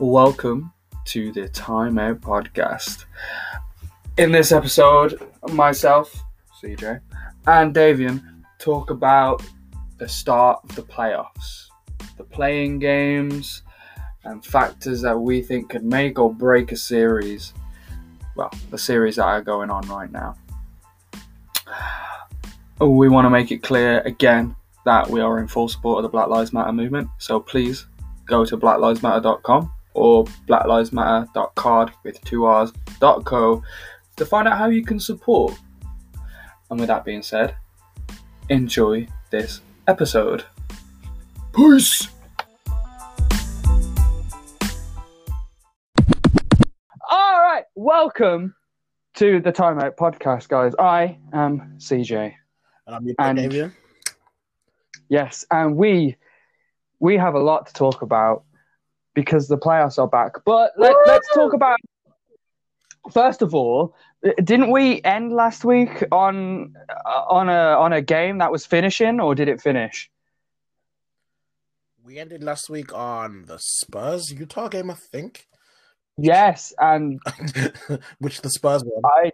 Welcome to the Time Out Podcast. In this episode, myself, CJ, and Davian talk about the start of the playoffs, the play-in games, and factors that we think could make or break a series. Well, the series that are going on right now. We want to make it clear again that we are in full support of the Black Lives Matter movement, so please go to blacklivesmatter.com or blacklivesmatter.card with two R's dot co to find out how you can support. And with that being said, enjoy this episode. Peace! All right, welcome to the Time Out podcast, guys. I am CJ. And I'm your And- Davian. Yes, and we we have a lot to talk about because the playoffs are back. But let, let's talk about first of all. Didn't we end last week on uh, on a on a game that was finishing, or did it finish? We ended last week on the Spurs Utah game, I think, Yes, and which the Spurs won. I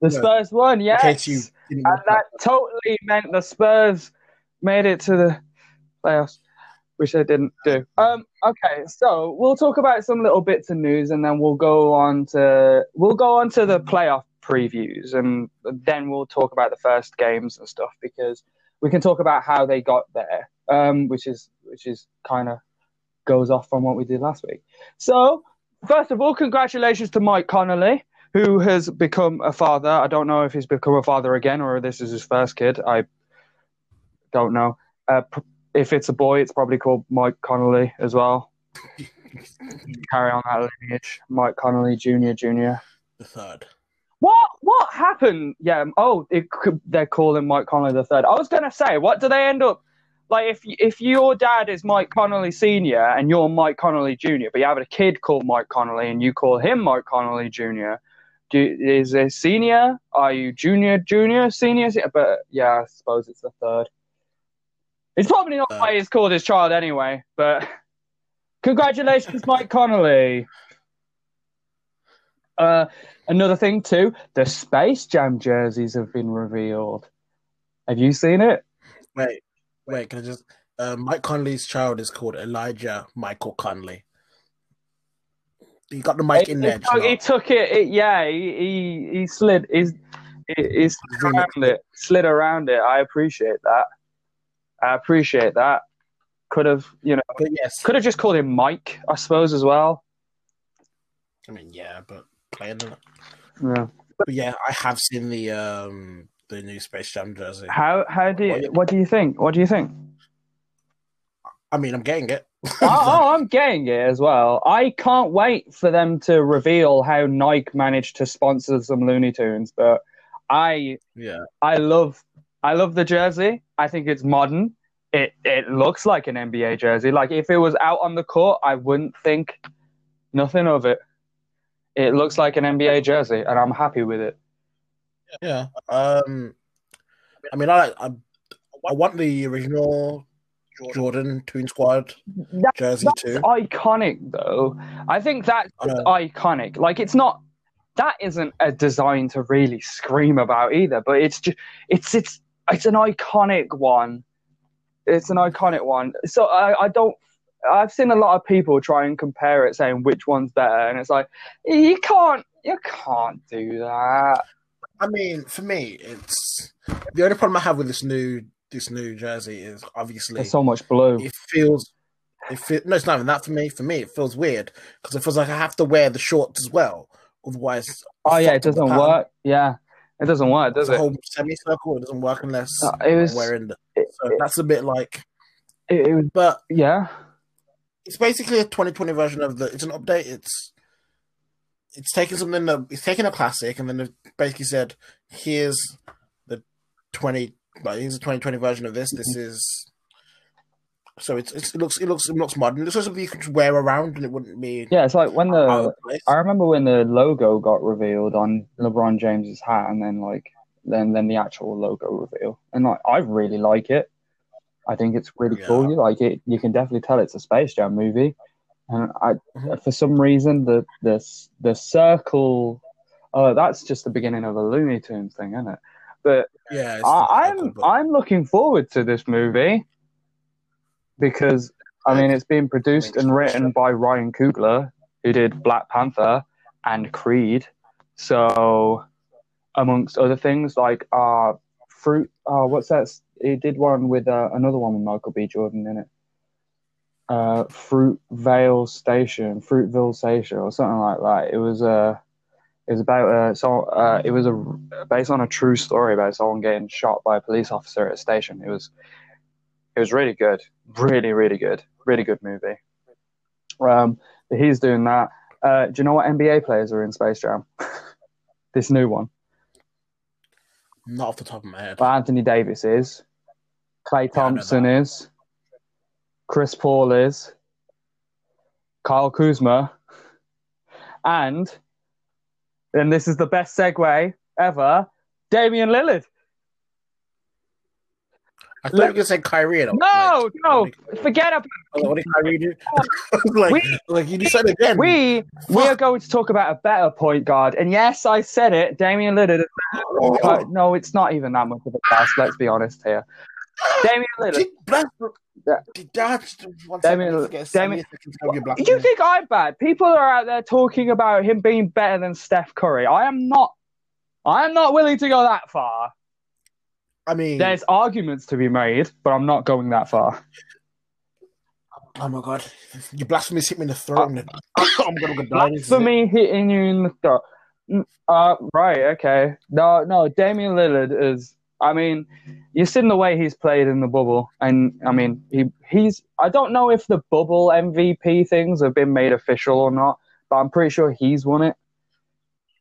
the. Spurs won. Yes, In case you didn't and that totally meant the Spurs made it to the playoffs, which I didn't do. Um, okay, so we'll talk about some little bits of news, and then we'll go on to we'll go on to the playoff previews, and then we'll talk about the first games and stuff because we can talk about how they got there, um, which is which is kind of goes off from what we did last week. So first of all, congratulations to Mike Conley who has become a father. I don't know if he's become a father again or this is his first kid. I don't know. Uh, if it's a boy, it's probably called Mike Conley as well. Carry on that lineage. Mike Conley Jr. Jr. the third. What what happened? Yeah. Um, oh, it they're calling Mike Conley the third. I was gonna say, what do they end up like? If if your dad is Mike Conley Senior and you're Mike Conley Junior, but you have a kid called Mike Conley and you call him Mike Conley Junior, do is it senior? Are you junior, junior, senior? But yeah, I suppose it's the third. It's probably not Third. why he's called his child anyway. But congratulations, Mike Conley. Uh, another thing too, the Space Jam jerseys have been revealed. Have you seen it? Wait, wait, can I just? Uh, Mike Conley's child is called Elijah Michael Conley. He got the mic he, in he there. took, he took it, it- Yeah, he, he he slid. He's he, he slid Zoom around it. Slid around it. I appreciate that. I appreciate that. Could have, you know, But yes, could have just called him Mike, I suppose, as well. I mean, yeah, but playing it. Yeah. But yeah, I have seen the um the new Space Jam jersey. How how do you, what do you think? What do you think? I mean, I'm getting it. oh, oh, I'm getting it as well. I can't wait for them to reveal how Nike managed to sponsor some Looney Tunes. But I yeah, I love I love the jersey. I think it's modern. It it looks like an NBA jersey. Like if it was out on the court, I wouldn't think nothing of it. It looks like an NBA jersey, and I'm happy with it. yeah. Um, I mean, I I, I want the original Jordan Toon Squad That- jersey That's too. iconic, though. I think that's I iconic. Like it's not. That isn't a design to really scream about either. But it's just it's it's it's an iconic one. It's an iconic one. So I, I don't. I've seen a lot of people try and compare it, saying which one's better, and it's like you can't you can't do that. I mean, for me, it's the only problem I have with this new this new jersey is obviously There's so much blue. it feels. It feel, no, it's not even that for me. For me, it feels weird because it feels like I have to wear the shorts as well. Otherwise, Oh yeah, it fucked up the doesn't work. Yeah, it doesn't work, does It's a it? whole semicircle. It doesn't work unless Uh, it was- I'm wearing the. It, So that's a bit like, it, it was but yeah. it's basically a 2020 version of the. It's an update. It's it's taking something that it's taking a classic and then it basically said, "Here's the 20. Like, here's a 2020 version of this. This is." So it's, it's it looks it looks it looks modern. It looks like something you could wear around and it wouldn't be Yeah, it's like when the. I remember when the logo got revealed on LeBron James's hat, and then like then then the actual logo reveal, and like I really like it. I think it's really Yeah. cool. You like it. You can definitely tell it's a Space Jam movie. and I, Mhm. for some reason, the the the circle. Oh, that's just the beginning of a Looney Tunes thing, isn't it? But Yeah, I, the- I'm but- I'm looking forward to this movie because I mean it's being produced and written by Ryan Coogler, who did Black Panther and Creed. So, amongst other things, like uh, fruit. Uh, what's that? He did one with uh, another one with Michael B. Jordan in it. Uh, Fruitvale Station, Fruitville Station, or something like that. It was uh, it was about uh, so uh, it was a based on a true story about someone getting shot by a police officer at a station. It was it was really good, really really good, really good movie. Um, but he's doing that. Uh, do you know what NBA players are in Space Jam? this new one. not off the top of my head. Well, Anthony Davis is. Klay Yeah, Thompson is. Chris Paul is. Kyle Kuzma. And, and this is the best segue ever, Damian Lillard. I thought you were say Kyrie. No, like, no, forget about What did Kyrie do? Like, We- like you said again. We we are going to talk about a better point guard, and yes, I said it. Damian Lillard. Oh, Uh, no, it's not even that much of a pass. Let's be honest here. Damian Lillard. Did Black- Yeah. did that one Damien- second, forget Damien- 70 seconds to go get Black- You think I'm bad? People are out there talking about him being better than Steph Curry. I am not. I am not willing to go that far. I mean, There's arguments to be made, but I'm not going that far. oh my god, you blasphemy hit me in the throat. and I'm gonna go die. This For me, hitting you in the throat. Mm, Uh, right, okay. No, no. Damian Lillard is. I mean, you've seen the way he's played in the bubble, and I mean, he he's. I don't know if the bubble MVP things have been made official or not, but I'm pretty sure he's won it.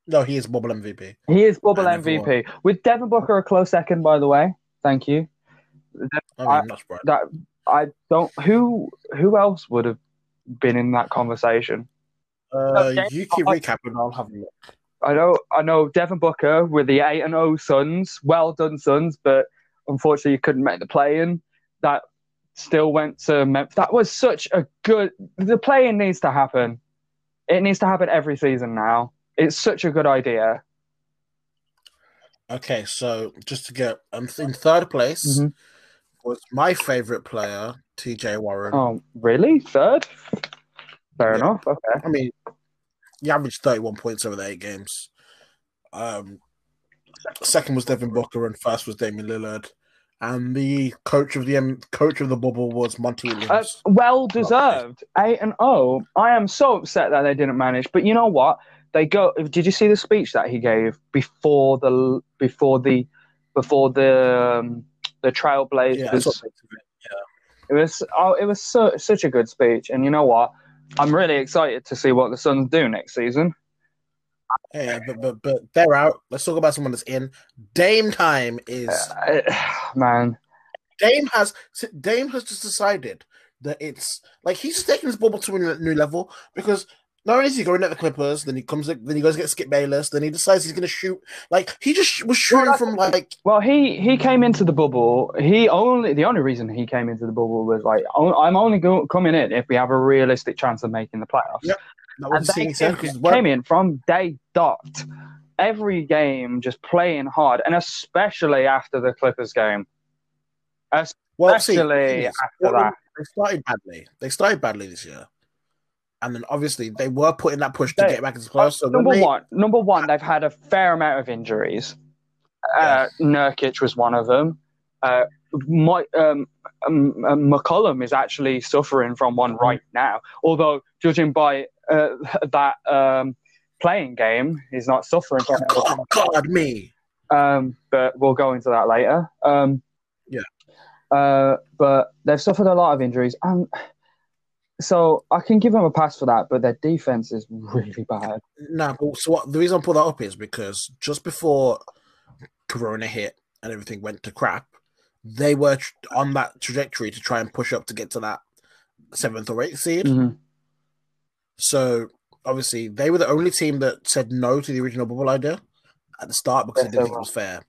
No, he is bubble MVP. He is bubble I never MVP with Devin Booker a close second, by the way. Thank you. I mean, I- that's. That I don't. Who who else would have been in that conversation? Uh, okay. you keep recapping. I'll have a look. I know I know Devin Booker with the eight and O Suns, well done Suns, but unfortunately you couldn't make the play in. That still went to Memphis. That was such a good. The play-in needs to happen. It needs to happen every season now. It's such a good idea. Okay, so just to get, I'm in third place Mhm. was my favorite player, T.J. Warren. Oh, really? Third? Fair Yeah. enough. Okay. I mean, he averaged 31 points over the eight games. Um, second was Devin Booker, and first was Damian Lillard. And the coach of the M- coach of the bubble was Monty Uh, Williams. well deserved. Eight and oh. I am so upset that they didn't manage. But you know what? They go. Did you see the speech that he gave before the before the before the um, the Trailblazers? yeah, makes it. It was oh, it was so, such a good speech. And you know what? I'm really excited to see what the Suns do next season. Yeah, but but but they're out. Let's talk about someone that's in. Dame time is Uh, man, Dame has Dame has just decided that it's like he's just taking his bubble to a new level because not only is he going at the Clippers, then he comes then he goes to get Skip Bayless, then he decides he's gonna shoot like he just was shooting from like Well, he he came into the bubble. He only the only reason he came into the bubble was like "Oh, I'm only go, coming in if we have a realistic chance of making the playoffs. Yep. that and they the came, came in from day dot, every game just playing hard, and especially after the Clippers game. well, see, Especially after that. they started badly. They started badly this year, and then obviously they were putting that push to They- get back into the playoffs. So number they- one, number one, they've had a fair amount of injuries. Uh, Nurkic was one of them. Uh, my, um, um, um, McCollum is actually suffering from one right now. Although, judging by uh, that um, play-in game, he's not suffering from it. God, God me. Um, but we'll go into that later. Um, Yeah. Uh, but they've suffered a lot of injuries. Um, so I can give them a pass for that, but their defense is really bad. No, but so what, the reason I put that up is because just before Corona hit and everything went to crap, they were tr- on that trajectory to try and push up to get to that seventh or eighth seed. Mhm. So obviously, they were the only team that said no to the original bubble idea at the start because Yes, they didn't they think it was fair.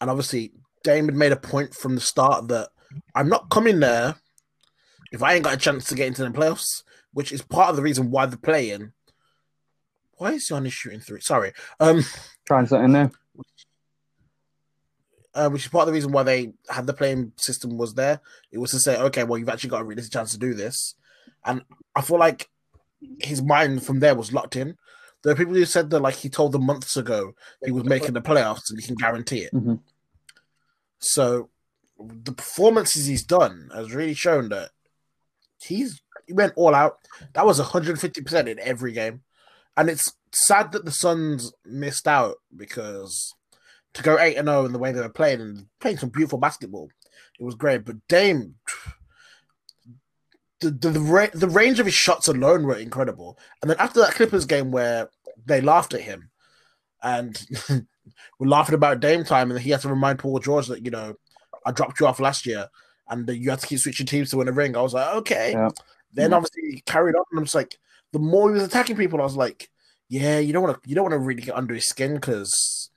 And obviously, Dame had made a point from the start that I'm not coming there if I ain't got a chance to get into the playoffs. which is part of the reason why they're playing. Why is Giannis shooting three? Sorry, um, Trying something new. uh, which is part of the reason why they had the play-in system was there. It was to say, okay, well, you've actually got a realistic chance to do this, and I feel like his mind from there was locked in. There are people who said that, like he told them months ago, he was making the playoffs and he can guarantee it. Mhm. So the performances he's done has really shown that he's he went all out. That was 150% in every game. And it's sad that the Suns missed out because to go 8 and 0 in the way they were playing and playing some beautiful basketball, it was great. But Dame the the, the, the range of his shots alone were incredible. And then after that Clippers game where they laughed at him and we're laughing about Dame time, and he had to remind Paul George that you know I dropped you off last year, and that you had to keep switching teams to win a ring. I was like, okay. Yeah. Then Yeah. obviously he carried on, and I'm just like, the more he was attacking people, I was like, yeah, you don't want to, you don't want to really get under his skin because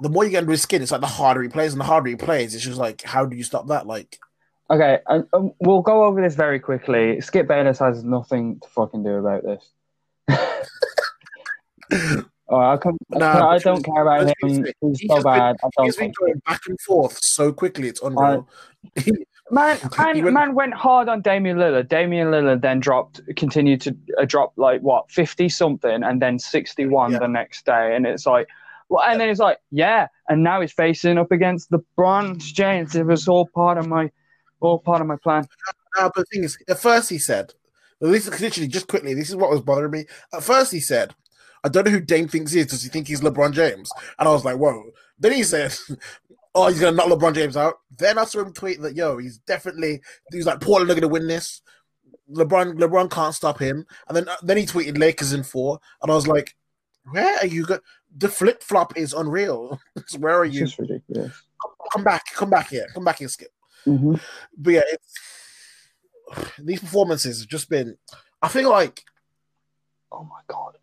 the more you get under his skin, it's like the harder he plays, and the harder he plays, it's just like, how do you stop that? Like, Okay, and um, we'll go over this very quickly. Skip Bayless has nothing to fucking do about this. oh, I, can, Nah, I but don't care about let's him. honest, He's he's so just been- bad. I don't he's been going back and forth so quickly, it's unreal. Man, man, went- man went hard on Damian Lillard. Damian Lillard then dropped, continued to uh, drop like what fifty something, and then sixty one Yeah. the next day, and it's like, well, and then it's like, yeah, and now he's facing up against LeBron James. It was all part of my, all part of my plan. No, but the thing is, at first he said, well, this is literally just quickly, this is what was bothering me. At first he said, I don't know who Dame thinks he is. Does he think he's LeBron James? And I was like, whoa. Then he said, oh, he's going to knock LeBron James out. Then I saw him tweet that, yo, he's definitely, he's like, Portland are going to win this. LeBron LeBron can't stop him. And then then he tweeted Lakers in four. And I was like, where are you? Go-? The flip flop is unreal. where are you? just ridiculous. Come back. Come back here. Come back here, Skip. hmm But yeah, it's, these performances have just been. I feel like Oh my god.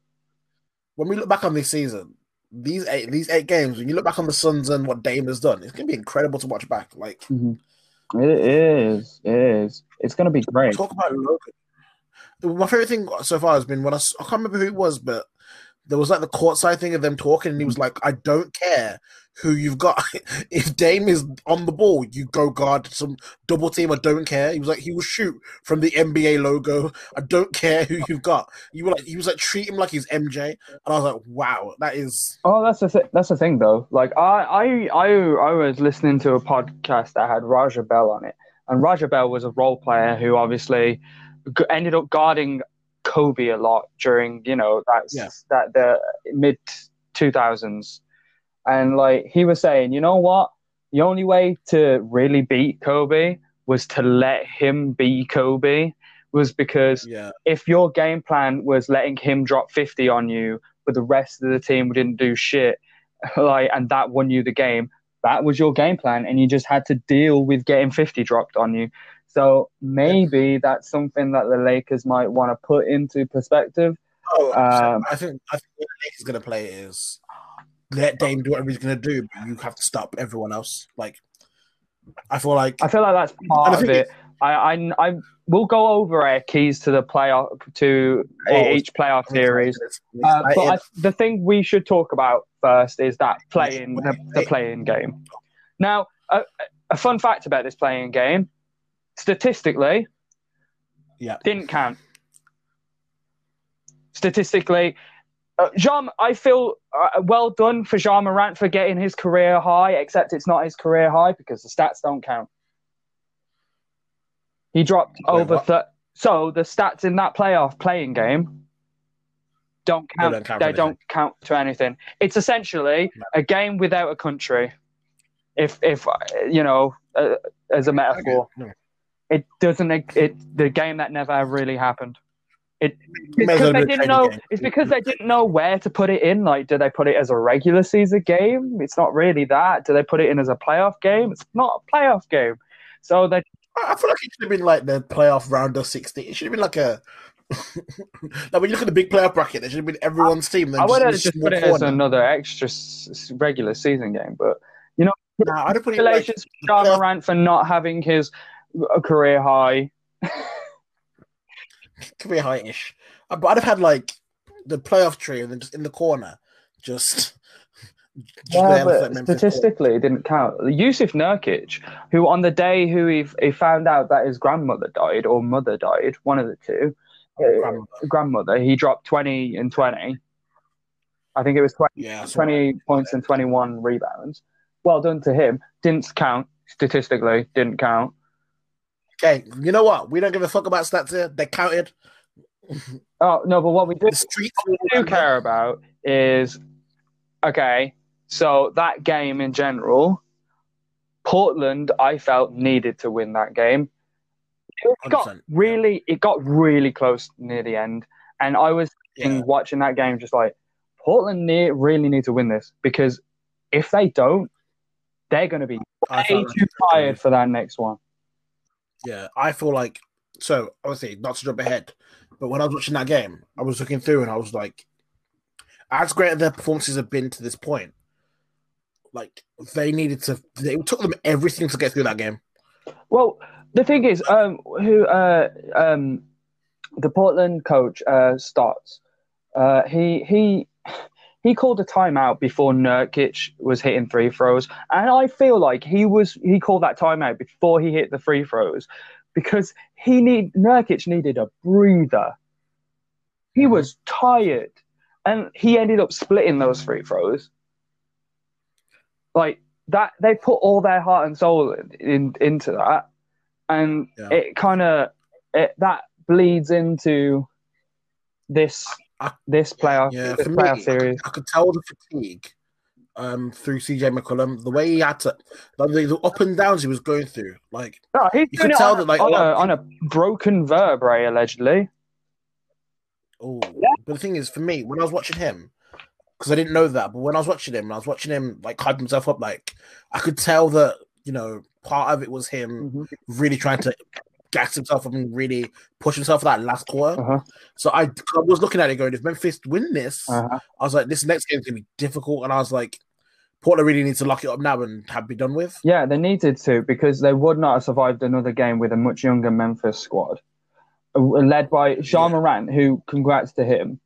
When we look back on this season, these eight these eight games, when you look back on the Suns and what Dame has done, it's gonna be incredible to watch back. Like hmm It is. It is. It's gonna be great. talk about Logan. My favorite thing so far has been when I can't remember who it was, but there was like the courtside thing of them talking, and he was mm. like, "I don't care who you've got. if Dame is on the ball, you go guard some double team. I don't care." He was like, "He will shoot from the NBA logo. I don't care who you've got." You were like, he was like, treat him like he's MJ, and I was like, "Wow, that is." Oh, that's the th- that's the thing though. Like I, I I I was listening to a podcast that had Raja Bell on it, and Raja Bell was a role player who obviously ended up guarding Kobe a lot during you know that Yeah. that the mid two thousands, and like he was saying, you know what, the only way to really beat Kobe was to let him be Kobe, was because Yeah, if your game plan was letting him drop 50 on you, but the rest of the team didn't do shit, like, and that won you the game, that was your game plan, and you just had to deal with getting 50 dropped on you. So maybe that's something that the Lakers might want to put into perspective. Oh, Um, I think I think what the Lakers are gonna play is let Dame do whatever he's gonna do, but you have to stop everyone else. Like, I feel like I feel like that's part of it. I, I, I will go over our keys to the playoff to Oh, each playoff series. Uh, but I, the thing we should talk about first is that playing the, the play-in game. Now, a, a fun fact about this play-in game, statistically, Yeah. didn't count. Statistically, uh, Jean, I feel uh, well done for Ja Morant for getting his career high, except it's not his career high because the stats don't count. He dropped Wait, over what? th- so the stats in that playoff play-in game don't They count. don't count They don't count to anything. It's essentially No. a game without a country. If if uh, you know, uh, as a metaphor, No. It doesn't. It the game that never really happened. It it's because they didn't know. game. It's because they didn't know where to put it in. Like, do they put it as a regular season game? It's not really that. Do they put it in as a playoff game? It's not a playoff game. So they I I feel like it should have been like the playoff round of sixty. It should have been like a. like when you look at the big playoff bracket, there should have been everyone's team. I would have just put it as another extra s- regular season game. But you know, Nah, I'd have put it like congratulations to playoff- Morant for not having his uh, career high. career high-ish. Uh, But I'd have had like the playoff tree and then just in the corner, just. just Yeah, but statistically, it didn't count. Jusuf Nurkic, who on the day who he, he found out that his grandmother died or mother died, one of the two, uh, Grandmother. grandmother, he dropped 20 and 20. I think it was 20, Yeah, 20 points and 21 rebounds. Well done to him. Didn't count statistically, didn't count. Okay, you know what? We don't give a fuck about stats here. They counted. Oh, no, but what we do, what we do care about is okay, so that game in general, Portland, I felt needed to win that game. It got really, it got really close near the end, and I was Yeah. watching that game, just like Portland need, really need to win this because if they don't, they're going to be way too tired for that next one. Yeah, I feel like so obviously not to jump ahead, but when I was watching that game, I was looking through and I was like, as great as their performances have been to this point, like they needed to. It took them everything to get through that game. Well, the thing is, um, who uh, um, the Portland coach uh, Stotts, uh, he he he called a timeout before Nurkic was hitting free throws, and I feel like he was he called that timeout before he hit the free throws because he need Nurkic needed a breather. He mm-hmm. was tired, and he ended up splitting those free throws. Like that, they put all their heart and soul in, in into that, and Yeah. it kind of it that bleeds into this I- this playoff Yeah, this for playoff me, series. I could tell the fatigue um, through CJ McCollum, the way he had to, like, the, the up and downs he was going through. Like, No, he's you doing could tell on, that, like, on, a lot a, of on a broken vertebrae allegedly. oh, but the thing is, for me, when I was watching him, because I didn't know that, but when I was watching him, I was watching him like hype himself up, like I could tell that you know part of it was him Mhm. really trying to gas himself up and really push himself for that last quarter. Uh-huh. So I, I was looking at it going, if Memphis win this, Uh-huh. I was like, this next game's gonna be difficult, and I was like, Portland really needs to lock it up now and have be done with. Yeah, they needed to because they would not have survived another game with a much younger Memphis squad, uh, led by Ja Yeah. Morant, who, congrats to him,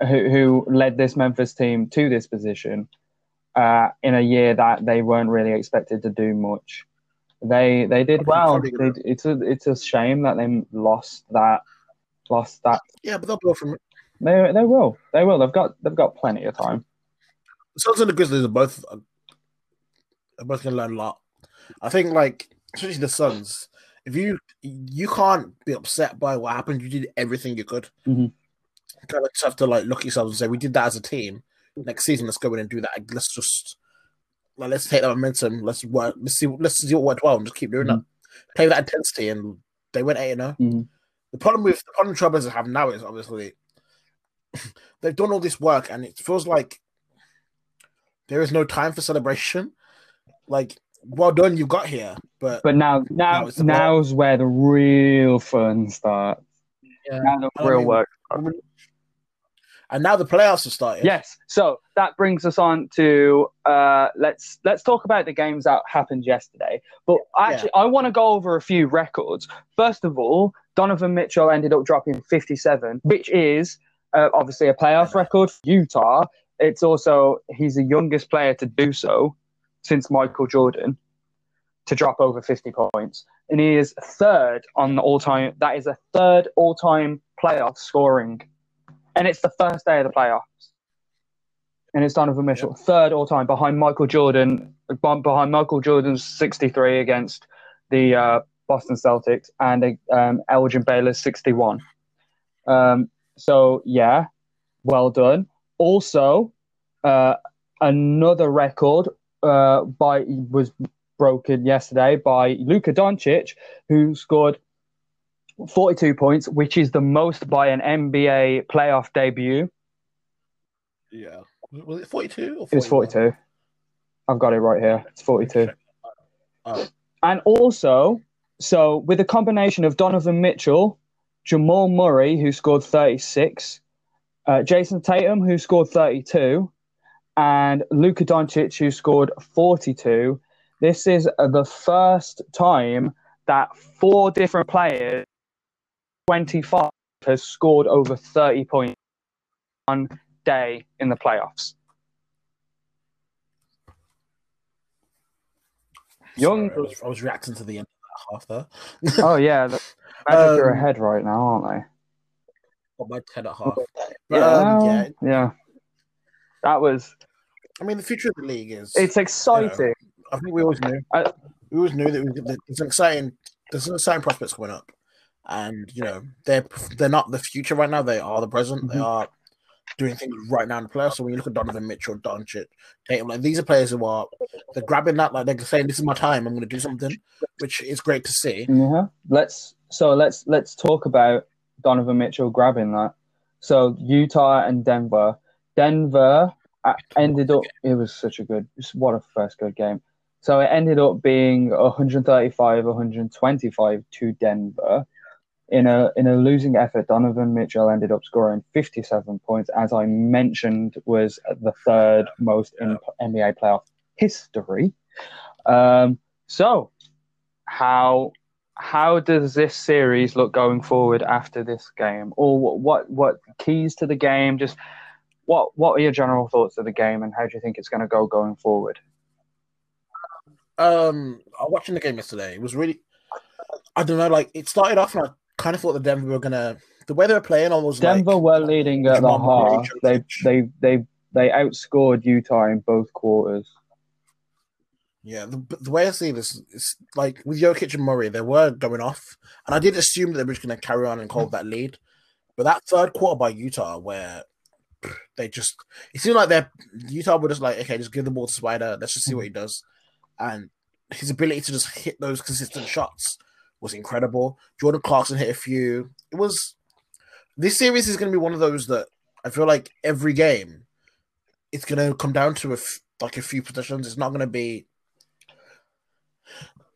who, who led this Memphis team to this position uh, in a year that they weren't really expected to do much. They they did well. They, it's a it's a shame that they lost that lost that. Yeah, but they'll go from They they will they will. They've got they've got plenty of time. the Suns and the Grizzlies are both are both gonna learn a lot. I think like especially the Suns, if you you can't be upset by what happened, you did everything you could. Mhm. You kind of just have to like look at yourselves and say, we did that as a team. Next season, let's go in and do that. Let's just like let's take that momentum. Let's work. Let's see. Let's see what worked well and just keep doing that. Play with that intensity, and they went eight and zero. Mhm. The problem with the problem Trailblazers have now is obviously they've done all this work, and it feels like there is no time for celebration. Like, well done, you got here, but But now now No, it's the now's where the real fun starts. Yeah. Now the I real mean- work. And now the playoffs have started. Yes. So that brings us on to uh, let's let's talk about the games that happened yesterday. But actually, I want to go over a few records. First of all, Donovan Mitchell ended up dropping 57, which is uh, obviously a playoff record for Utah. It's also he's the youngest player to do so since Michael Jordan to drop over 50 points, and he is third on the all-time. That is a third all-time playoff scoring and it's the first day of the playoffs. And it's Donovan Mitchell, third all time behind Michael Jordan, behind Michael Jordan's 63 against the uh, Boston Celtics and um, Elgin Baylor's 61. Um, so, yeah, well done. Also, uh, another record uh, by was broken yesterday by Luka Doncic, who scored 42 points, which is the most by an NBA playoff debut. yeah. Was it forty-two or It was 42. I've got it right here. It's 42. Oh. And also, so with a combination of Donovan Mitchell, Jamal Murray, who scored 36, uh, Jayson Tatum, who scored 32, and Luka Doncic, who scored 42. This is uh, the first time that four different players 25 has scored over 30 points one day in the playoffs. Young, Sorry, I, was, I was reacting to the end of that half there. oh yeah, the Magic are Um, ahead right now, aren't they? Got my ten at half. But, um, yeah, yeah. That was. I mean, the future of the league is. It's exciting. I think we always knew. I- we always knew that, we, that there's an exciting, there's some exciting prospects coming up, and you know they're they're not the future right now. They are the present. They Mhm. are doing things right now in the playoffs. So when you look at Donovan Mitchell, Doncic, Tatum, like these are players who are they're grabbing that, like they're saying, "This is my time. I'm going to do something," which is great to see. Yeah. Let's so let's let's talk about Donovan Mitchell grabbing that. So Utah and Denver. Denver uh, ended up. It was such a good. What a first good game. So it ended up being 135, 125 to Denver. In a in a losing effort, Donovan Mitchell ended up scoring 57 points, as I mentioned, was the third most in NBA playoff history. Um, so, how how does this series look going forward after this game, or what what, keys to the game? Just what what are your general thoughts of the game, and how do you think it's going to go going forward? Um, watching the game yesterday. It was really, I don't know, like it started off I kind of thought the Denver were gonna. The way they were playing, was Denver like, were leading at the half. They they they they outscored Utah in both quarters. Yeah, the, the way I see this is like with Jokic and Murray, they were going off, and I did assume that they were just going to carry on and hold that lead. But that third quarter by Utah, where they just it seemed like they're Utah were just like, okay, just give the ball to Spider, let's just see what he does, and his ability to just hit those consistent shots was incredible. Jordan Clarkson hit a few. It was this series is going to be one of those that I feel like every game it's going to come down to a f- like a few positions. It's not going to be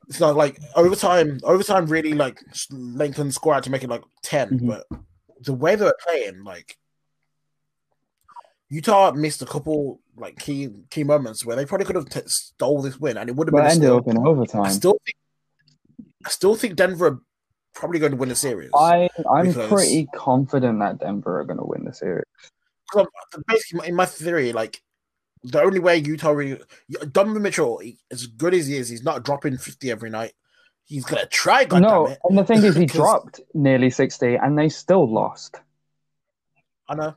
it's not like overtime. Overtime really like lengthened score out to make it like 10 Mhm. but the way they were playing, like Utah missed a couple like key key moments where they probably could have t- stole this win, and it would have been. ended up in I overtime. still think, I still think Denver are probably going to win the series. I I'm pretty confident that Denver are going to win the series. Basically, in my theory, like the only way Utah really Donovan Mitchell, he- as good as he is, he's not dropping fifty every night. He's gonna try. God no, and the thing is, he dropped nearly sixty, and they still lost. I know,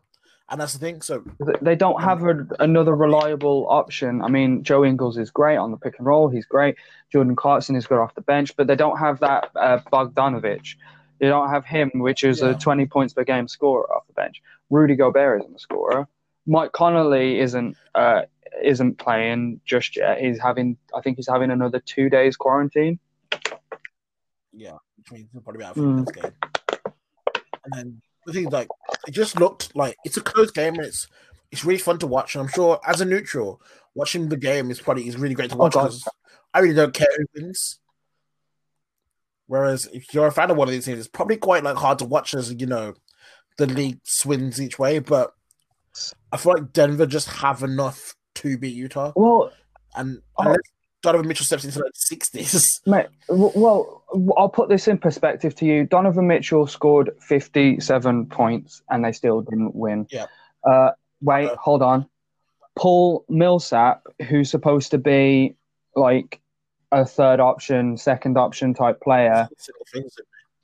and that's the thing. So They don't have a, another reliable option. I mean, Joe Ingles is great on the pick and roll. He's great. Jordan Clarkson is good off the bench, but they don't have that uh, Bogdanovic. They don't have him, which is Yeah. a 20 points per game scorer off the bench. Rudy Gobert isn't a scorer. Mike Conley isn't uh, isn't playing just yet. He's having, I think he's having another two days quarantine. yeah, which means he'll probably be out for Mm. next game. And then the thing, is, like, it just looked like it's a close game, and it's it's really fun to watch. And I'm sure, as a neutral, watching the game is probably is really great to Oh, watch because I really don't care who wins. Whereas if you're a fan of one of these teams, it's probably quite like hard to watch as you know the league swings each way. But I feel like Denver just have enough to beat Utah, Well, and Oh. Donovan Mitchell steps into sixties, Mate, well, I'll put this in perspective to you. Donovan Mitchell scored 57 points and they still didn't win. Yeah. Uh, wait, Uh, hold on. Paul Millsap, who's supposed to be like a third option, second option type player,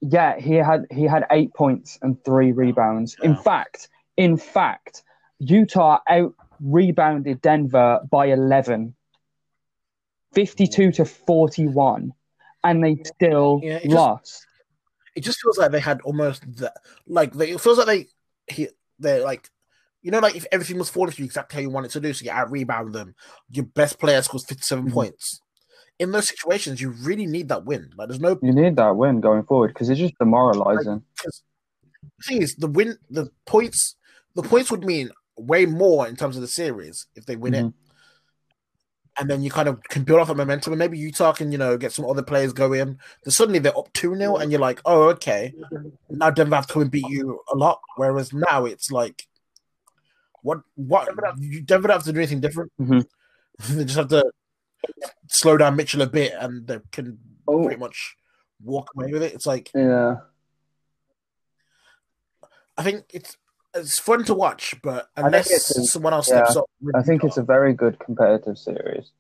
yeah, he had he had eight points and three rebounds. In fact, in fact, Utah out rebounded Denver by 11, 52 to 41, and they still Yeah, it just- lost. it just feels like they had almost that like they, it feels like they he they're like you know like if everything was falling for you exactly how you want it to do so you out rebound them your best player scores 57 Mhm. points in those situations you really need that win like there's no You need that win going forward because it's just demoralizing. because the thing is the win the points the points would mean way more in terms of the series if they win it Mhm. And then you kind of can build off that momentum and maybe Utah can you know get some other players going. Then suddenly they're up 2-0 and you're like oh okay. Now Denver have to come and beat you a lot whereas now it's like what what you Denver don't have to do anything different? Mhm. they just have to slow down Mitchell a bit and they can Oh, pretty much walk away with it. It's like yeah. I think it's it's fun to watch, but unless it's- someone else yeah, steps up, with I think it's a very good competitive series.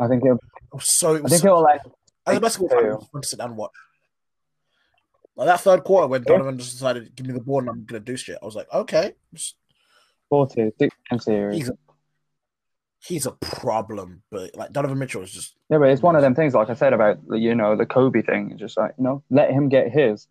I think it. I'm so I think it'll like. as a basketball fan, fun to sit down and watch. Like that third quarter when Donovan just decided, "Give me the ball and I'm gonna do shit." I was like, "Okay, 4-2, six series. he's a, he's a problem." But like Donovan Mitchell is just Yeah, but it's one of them things, like I said about you know the Kobe thing. It's Just like you know, let him get his.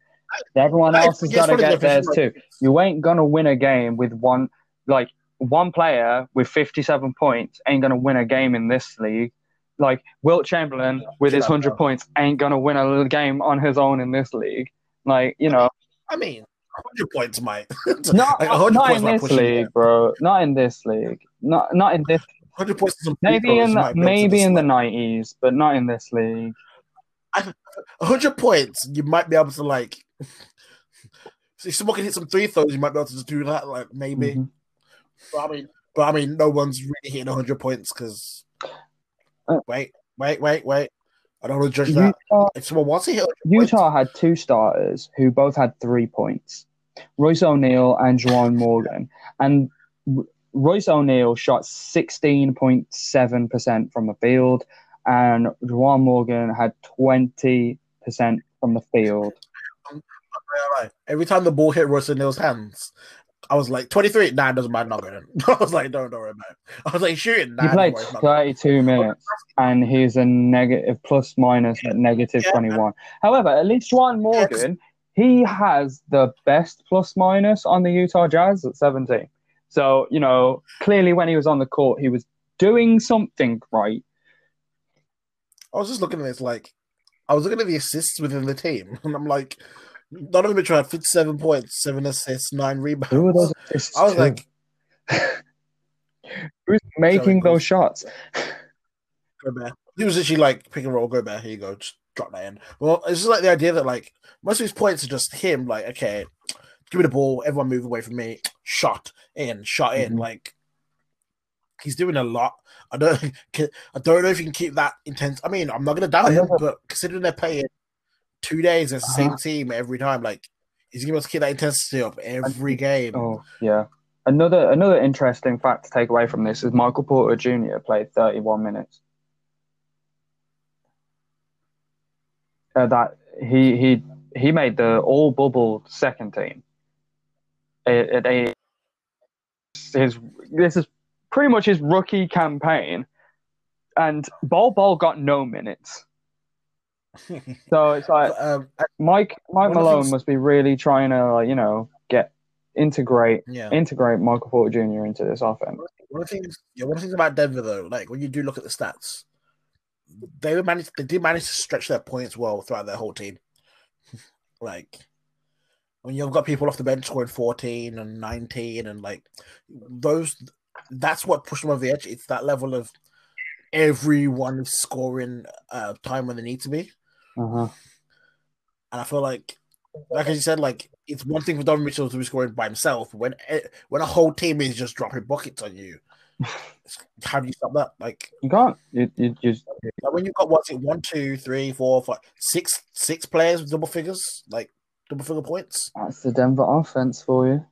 Everyone else has got to get theirs too. You ain't gonna win a game with one like one player with fifty-seven points ain't gonna win a game in this league. Like Wilt Chamberlain with his hundred points ain't gonna win a game on his own in this league. Like you know, I mean, hundred points might not, Like, not in this league, bro. Not in this league. Not not in this. hundred points. Maybe in the, you might be able to maybe in the nineties, but not in this league. Hundred points, you might be able to like. If someone can hit some three throws, you might be able to just do that. Like maybe, Mhm. but I mean, but I mean, no one's really hitting hundred points because. Uh, wait, wait, wait, wait! I don't want to judge that. Utah, If someone wants to hit 100 points, Utah had two starters who both had three points Royce O'Neale and Juwan Morgan. And Royce O'Neale shot 16.7% from the field, and Juwan Morgan had 20% from the field. Right. Every time the ball hit Royce O'Neale's hands, I was like, 23, nah, it doesn't matter, not going. I was like, don't, don't worry about it. I was like, shooting, nah, He played worry, it's not going. 32 minutes, and he's a negative plus minus at negative Yeah. 21. However, at least Juwan Morgan, he has the best plus minus on the Utah Jazz at 17. So, you know, clearly when he was on the court, he was doing something right. I was just looking at this, like, I was looking at the assists within the team, and I'm like, none Donovan Mitchell had 57 points, seven assists, nine rebounds. Who are those assists I was to? like, who's making those shots? Go Gobert. He was actually like, pick and roll, go Gobert, here you go, just drop that in. Well, it's just like the idea that, like, most of his points are just him, like, okay, give me the ball, everyone move away from me, shot in, shot in. Mhm. Like, he's doing a lot. I don't, I don't know if you can keep that intense. I mean, I'm not gonna doubt him, but considering they're playing two days as the same Uh-huh. team every time, like, he's gonna be able to keep that intensity up every game. Oh, yeah. Another another interesting fact to take away from this is Michael Porter Jr. played 31 minutes. Uh, that he he he made the all bubble second team. It, it, it- his this is pretty much his rookie campaign, and Bol Bol got no minutes. So it's like um, Mike Mike One of the Malone things- must be really trying to like, you know get integrate yeah. integrate Michael Porter Jr. into this offense. One of the things, yeah, one of the things about Denver though, like when you do look at the stats, they were managed. They did manage to stretch their points well throughout their whole team. like when you've got people off the bench scoring fourteen and nineteen, and like those, that's what pushed them over the edge. It's that level of everyone scoring uh, time when they need to be, Uh-huh. and I feel like, like as you said, like it's one thing for Donovan Mitchell to be scoring by himself, when eh, when a whole team is just dropping buckets on you. How do you stop that? Like, You can't. You, you just like when you've got what's it one, two, three, four, five, six, six players with double figures, like double figure points. that's the Denver offense for you.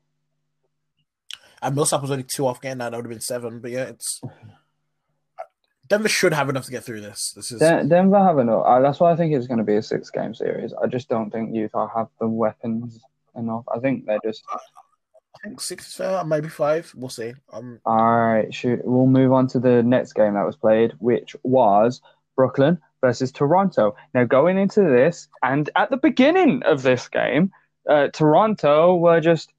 And Millsap was only two off getting that; that would have been seven. But yeah, it's Denver should have enough to get through this. This is Den- Denver have enough. Uh, that's why I think it's going to be a six game series. I just don't think Utah have the weapons enough. I think they're just I think six is fair, maybe five. We'll see. Um, all right. Shoot, we'll move on to the next game that was played, which was Brooklyn versus Toronto. Now, going into this, and at the beginning of this game, uh, Toronto were just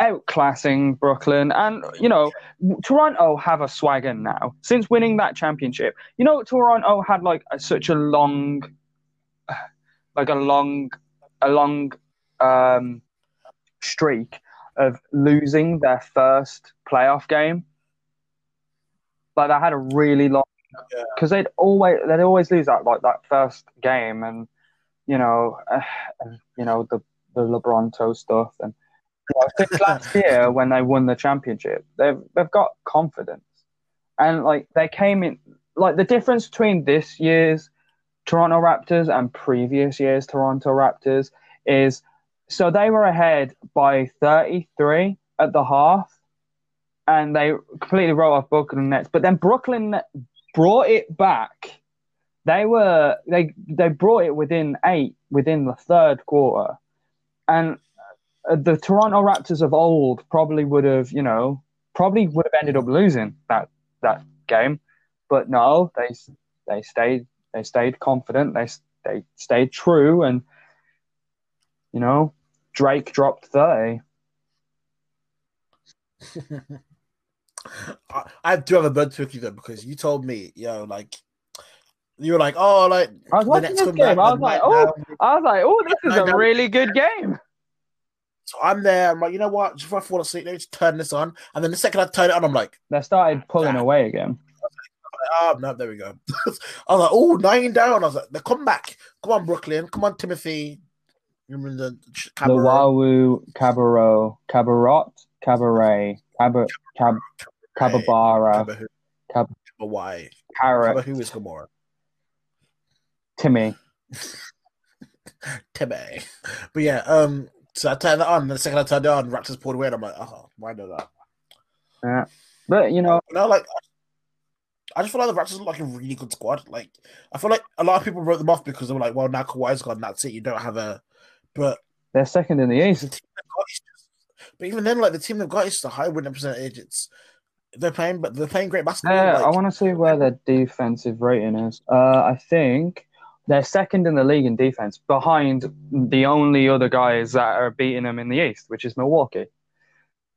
outclassing Brooklyn, and you know, Toronto have a swagger now since winning that championship. You know, Toronto had like a, such a long, like a long, a long um, streak of losing their first playoff game. Like they had a really long Yeah. because they'd always they'd always lose that like that first game, and you know, uh, and, you know the the LeBronto stuff, and know, since last year when they won the championship, they've they've got confidence, and like they came in like the difference between this year's Toronto Raptors and previous year's Toronto Raptors is so they were ahead by 33 at the half, and they completely wrote off Brooklyn Nets. But then Brooklyn brought it back. They were they they brought it within eight within the third quarter, and Uh, the Toronto Raptors of old probably would have you know probably would have ended up losing that that game, but no, they they stayed they stayed confident. They they stayed true, and you know Drake dropped thirty. I, I do have a bird to you though because you told me, yo, like you were like, oh, like I was watching this game. I was like, oh, I was like, oh, this is a really good game. So I'm there. I'm like, you know what? Just before I fall asleep, let me just turn this on. And then the second I turn it on, I'm like, they started pulling away again. Oh, no, there we go. I was like, oh, nine down. I was like, they come back. Come on, Brooklyn. Come on, Timothy. You Remember the the Wawu Cabarro Cabarot Cabaret Cab Cab Cababara Cab. Carrot. Who is Gamora? Timmy. Timmy. But yeah, um, so I turned that on. The second I turned it on, Raptors pulled away. And I'm like, oh, why do that? Yeah, but you know, you know, like I just feel like the Raptors are like a really good squad. Like I feel like a lot of people wrote them off because they were like, well, now Kawhi's gone, that's it. You don't have a, but they're second in the East. The but even then, like the team they've got is a high winning percentage. It's they're playing, but they're playing great basketball. Yeah, like, I want to see where their defensive rating is. Uh, I think they're second in the league in defense, behind the only other guys that are beating them in the East, which is Milwaukee.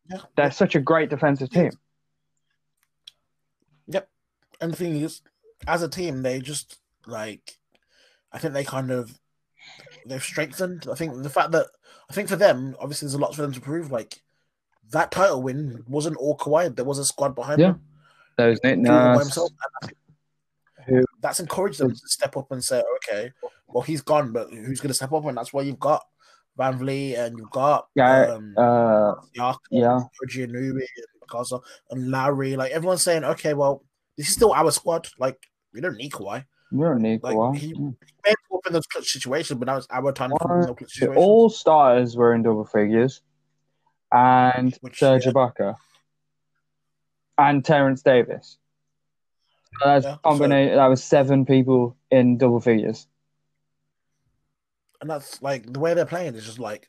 Yeah. They're such a great defensive team. Yep. And the thing is, as a team, they just like, I think they kind of they've strengthened. I think the fact that I think for them, obviously, there's a lot for them to prove. Like that title win wasn't all Kawhi. There was a squad behind Yeah. them. There was Nick Doing it by Nurse. himself. And I think Who- That's encouraged them to step up and say, okay, well, he's gone, but who's going to step up? And that's why you've got VanVleet and you've got Yeah, um, Uh, yeah, OG Anunoby, and Gasol, and Lowry. Like everyone's saying, okay, well, this is still our squad. Like we don't need Kawhi. we're an equal. Like, he- He made up in those clutch situations, but now it's our time to come up in those situations. All starters were in double figures, and Which, Serge yeah. Ibaka and Terrence Davis. That's Yeah, combination. That was seven people in double figures. and that's like the way they're playing is just like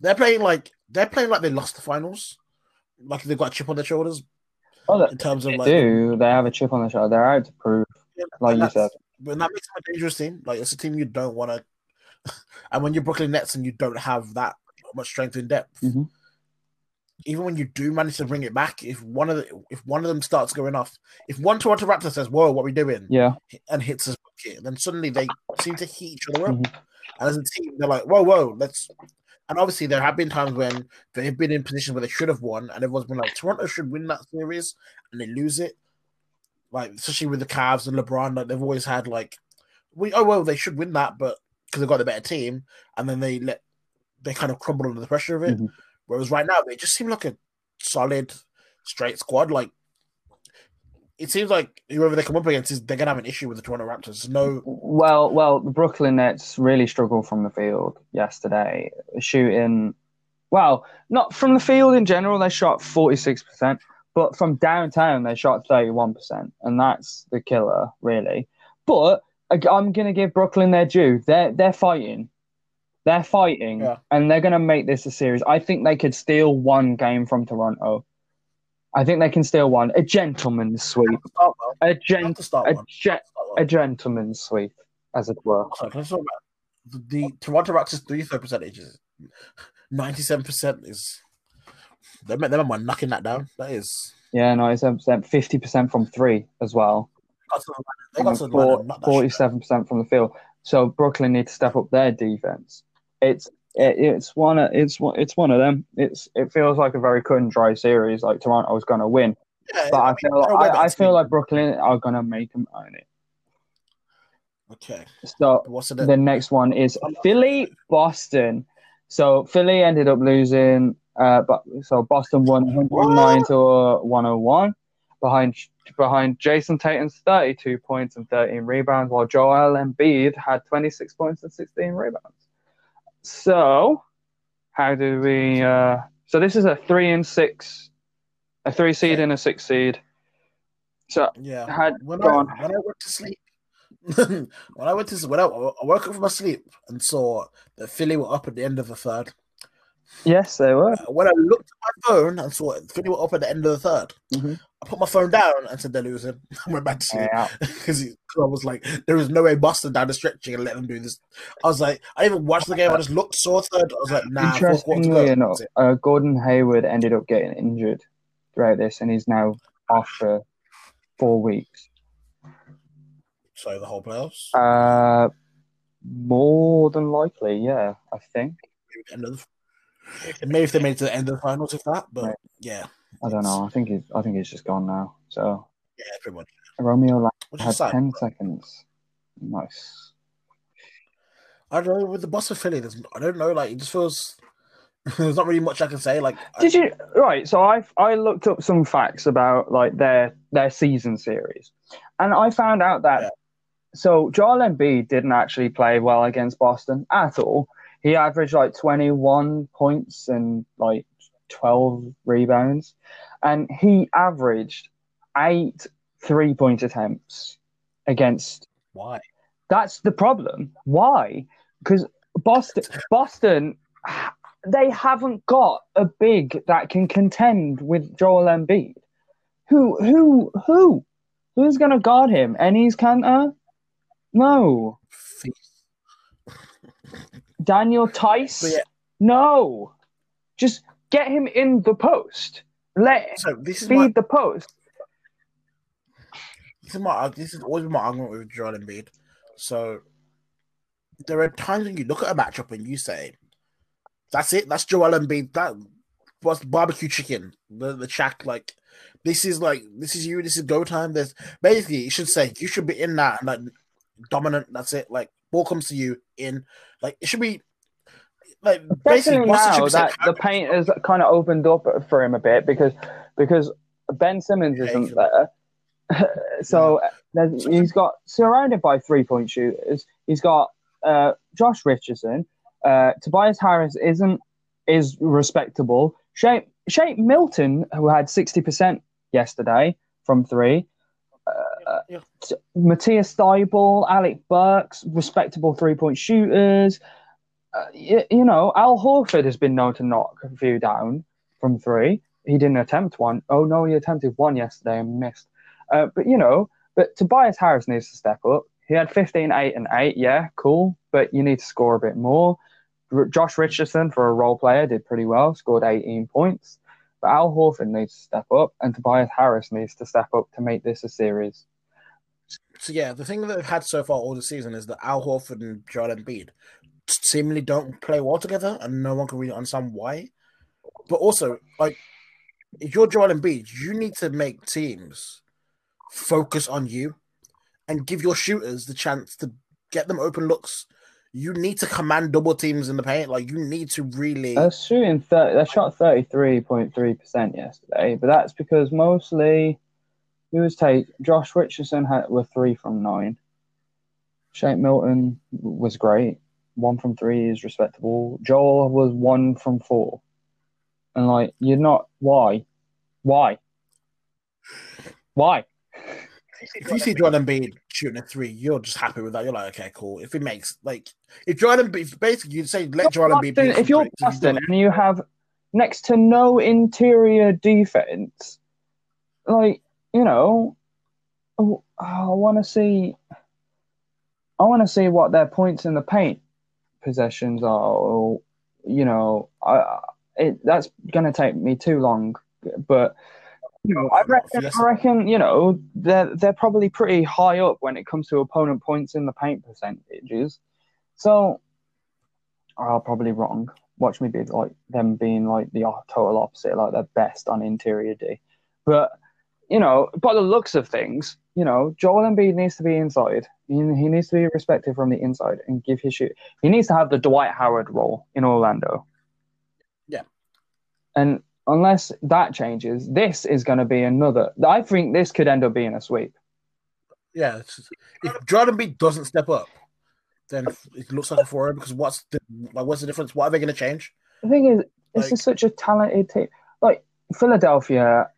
they're playing like they're playing like they lost the finals, like they've got a chip on their shoulders Oh, in terms of like do. They have a chip on their shoulder. They're out to prove, Yeah, like you said. But that makes them a dangerous team. Like it's a team you don't want to. and when you're Brooklyn Nets and you don't have that much strength in depth, Mhm. Even when you do manage to bring it back, if one of the if one of them starts going off, if one Toronto Raptor says, "Whoa, what are we doing?" Yeah, and hits his bucket, then suddenly they seem to heat each other up. Mhm. And as a team, they're like, "Whoa, whoa, let's." And obviously, there have been times when they've been in positions where they should have won, and everyone's been like, "Toronto should win that series," and they lose it. Like especially with the Cavs and LeBron, like they've always had like, "We oh well, they should win that," but because they've got the better team, and then they let they kind of crumble under the pressure of it. Mhm. Whereas right now, they just seem like a solid, straight squad. Like it seems like whoever they come up against is they're gonna have an issue with the Toronto Raptors. No, Well, well, the Brooklyn Nets really struggled from the field yesterday, shooting. Well, not from the field in general. They shot forty six percent, but from downtown they shot thirty one percent, and that's the killer, really. But I'm gonna give Brooklyn their due. They're they're fighting, they're fighting, Yeah. and they're gonna make this a series. I think they could steal one game from Toronto. I think they can steal one. A gentleman's sweep. start. A gent. A, ge- a gentleman's sweep, as it were. So, can I talk about the, the Toronto Raptors three throw percentage is ninety seven percent is they they are knocking that down. That is Yeah, ninety-seven percent, fifty percent from three as well, got to, they got and to line four- and knock that shit forty-seven percent from the field. So Brooklyn need to step up their defense. It's it, it's one of it's one it's one of them. It's it feels like a very cut and dry series. Like Toronto's going to win. Yeah, but I feel a I, I feel like Brooklyn are going to make them own it. okay. So What's the the next one is Philly Boston. So Philly ended up losing. Uh, but so Boston won 109 to uh, 101 behind behind Jayson Tatum's 32 points and 13 rebounds, while Joel Embiid had 26 points and 16 rebounds. So How do we? Uh, so this is a three and six, a three seed and a six seed. So Yeah. had When I, on. when I went to sleep, when I went to when I, I woke up from my sleep and saw that Philly were up at the end of the third. Yes, they were. Uh, When I looked at my phone and saw it, Philly were up at the end of the 3rd Mhm. I put my phone down and said they're losing. I went back to sleep because I was like, there is no way Boston down the stretching and let them do this. I was like, I even watched the game. I just looked, saw third. I was like, nah, fourth quarter to Interestingly enough, uh, Gordon Hayward ended up getting injured throughout this, and he's now off for four weeks. So the whole playoffs. Uh, more than likely, yeah, I think. end of the, maybe if they made it to the end of the finals, if that. But yeah, I don't know. I think he's. I think he's just gone now. So yeah, pretty much. Romeo Lang had sad. ten seconds. Nice. I don't know with the Boston Philly. There's, I don't know. Like it just feels. there's not really much I can say. Like I- Did you right? So I I looked up some facts about like their their season series, and I found out that Yeah. so Joel Embiid didn't actually play well against Boston at all. He averaged like twenty one points and like twelve rebounds, and he averaged eight three point attempts against. why? That's the problem. Why? Because Boston Boston they haven't got a big that can contend with Joel Embiid. Who who who who's gonna guard him? Enes Kanter? No. Daniel Theis? Yeah. No. Just get him in the post. Let So this is feed my the post. this is my uh, this is always my argument with Joel Embiid. So there are times when you look at a matchup and you say, "That's it. That's Joel Embiid. That was barbecue chicken. The the Shaq. Like this is like this is you. This is go time. There's basically you should say you should be in that and like dominant. That's it. Like ball comes to you in. Like it should be." Like basically, Especially now that the paint has kind of opened up for him a bit because because Ben Simmons Yeah, isn't there. so there's, he's got surrounded by three point shooters. He's got uh, Josh Richardson. Uh, Tobias Harris isn't is respectable. Shake Milton, who had sixty percent yesterday from three. Yeah. Matisse Thybulle, Alec Burks, respectable three point shooters. Uh, you, you know, Al Horford has been known to knock a few down from three. He didn't attempt one. Oh no, he attempted one yesterday and missed. Uh, but you know, but Tobias Harris needs to step up. He had 15, 8, and 8. Yeah, cool. But you need to score a bit more. R- Josh Richardson, for a role player, did pretty well, scored 18 points. But Al Horford needs to step up, and Tobias Harris needs to step up to make this a series. So yeah, the thing that they've had so far all the season is that Al Horford and Joel Embiid seemingly don't play well together, and no one can really understand why. But also, like, if you're Joel Embiid, you need to make teams focus on you and give your shooters the chance to get them open looks. You need to command double teams in the paint. Like, you need to really. They're shooting, 30, they shot 33.3% yesterday, but that's because mostly who was take Josh Richardson had with three from nine. Shake Milton was great. One from three is respectable. Joel was one from four. And like you're not why? Why? Why? if you see Joel Embiid shooting a three, you're just happy with that. You're like, okay, cool. If it makes like if Joel Embiid, basically, you say let Joel Embiid. Beat if you're Boston and you have next to no interior defense, like you know, oh, I want to see. I want to see what their points in the paint possessions are. Or, you know, I it that's going to take me too long, but. You know, I reckon, I reckon, you know, they're they're probably pretty high up when it comes to opponent points in the paint percentages. So I'm probably wrong. Watch me be like them being like the total opposite, like they're best on interior D. But you know, by the looks of things, you know, Joel Embiid needs to be inside. He, he needs to be respected from the inside and give his shoot. He needs to have the Dwight Howard role in Orlando. Yeah. And unless that changes, this is going to be another. I think this could end up being a sweep. Yeah, just- if Joel Embiid doesn't step up, then it looks like a four because what's the like, what's the difference? What are they going to change? The thing is, this Like- is such a talented team. Like Philadelphia,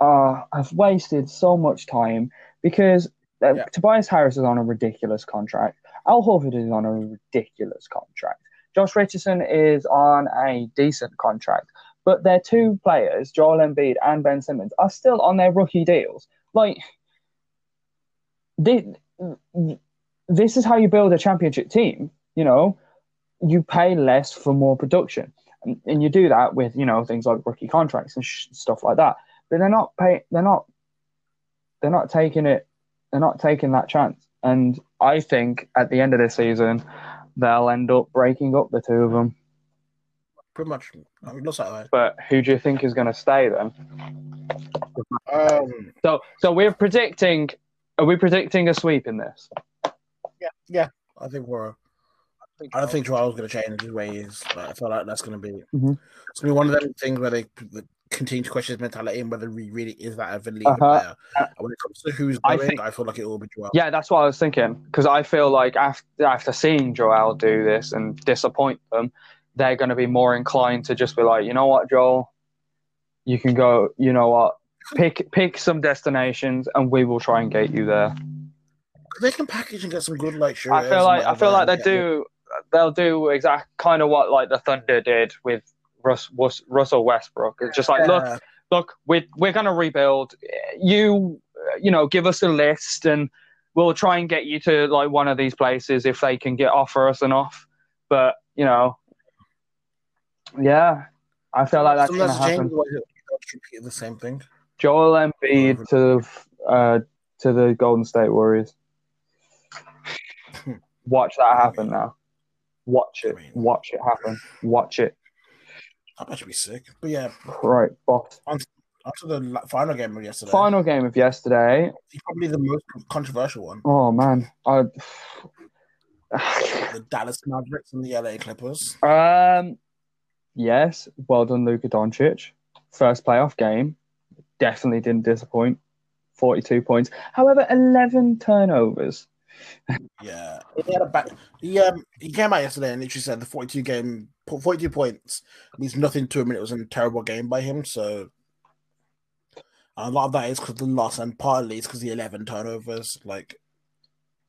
uh, have wasted so much time because uh, Yeah. Tobias Harris is on a ridiculous contract. Al Horford is on a ridiculous contract. Josh Richardson is on a decent contract, but their two players, Joel Embiid and Ben Simmons, are still on their rookie deals. Like, they, this is how you build a championship team. You know, you pay less for more production, and, and you do that with you know things like rookie contracts and sh- stuff like that. But they're not pay. They're not. They're not taking it. They're not taking that chance. And I think at the end of the season, they'll end up breaking up the two of them. Pretty much. I mean, looks like that. But who do you think is going to stay then? Um, So, so we're predicting. Are we predicting a sweep in this? yeah, yeah. I think we're. I don't think Joel's going to change his ways. But I feel like that's going to be. Mhm. It's going to be one of them things where they continue to question his mentality and whether he really is that of a league Uh-huh. player. And when it comes to who's I going, I, think- feel like it will be Joel. Yeah, that's what I was thinking. Because I feel like after after seeing Joel do this and disappoint them, they're going to be more inclined to just be like, you know what, Joel, you can go. You know what, pick pick some destinations, and we will try and get you there. They can package and get some good like. I feel like I feel like they do. They'll do exact kind of what like the Thunder did with Russ, Russ, Russell Westbrook. It's just like, Yeah. look, look, we're we're gonna rebuild. You, you know, give us a list, and we'll try and get you to like one of these places if they can get offer us enough. But you know, yeah, I feel like that's gonna happen. James the same thing. Joel Embiid to uh to the Golden State Warriors. Watch that happen now. Watch it. Watch it happen. Watch it. That might be sick. But yeah, Right, boss. after the final game of yesterday, Final game of yesterday. probably the most controversial one. Oh man, I. The Dallas Mavericks and the LA Clippers. Um, yes, well done, Luka Doncic. First playoff game, definitely didn't disappoint. Forty-two points. However, eleven turnovers. Yeah, he had a back. He um he came out yesterday and literally said the forty-two game, forty-two points means nothing to him, and it was a terrible game by him. So a lot of that is because the loss, and partly it's because the eleven turnovers. Like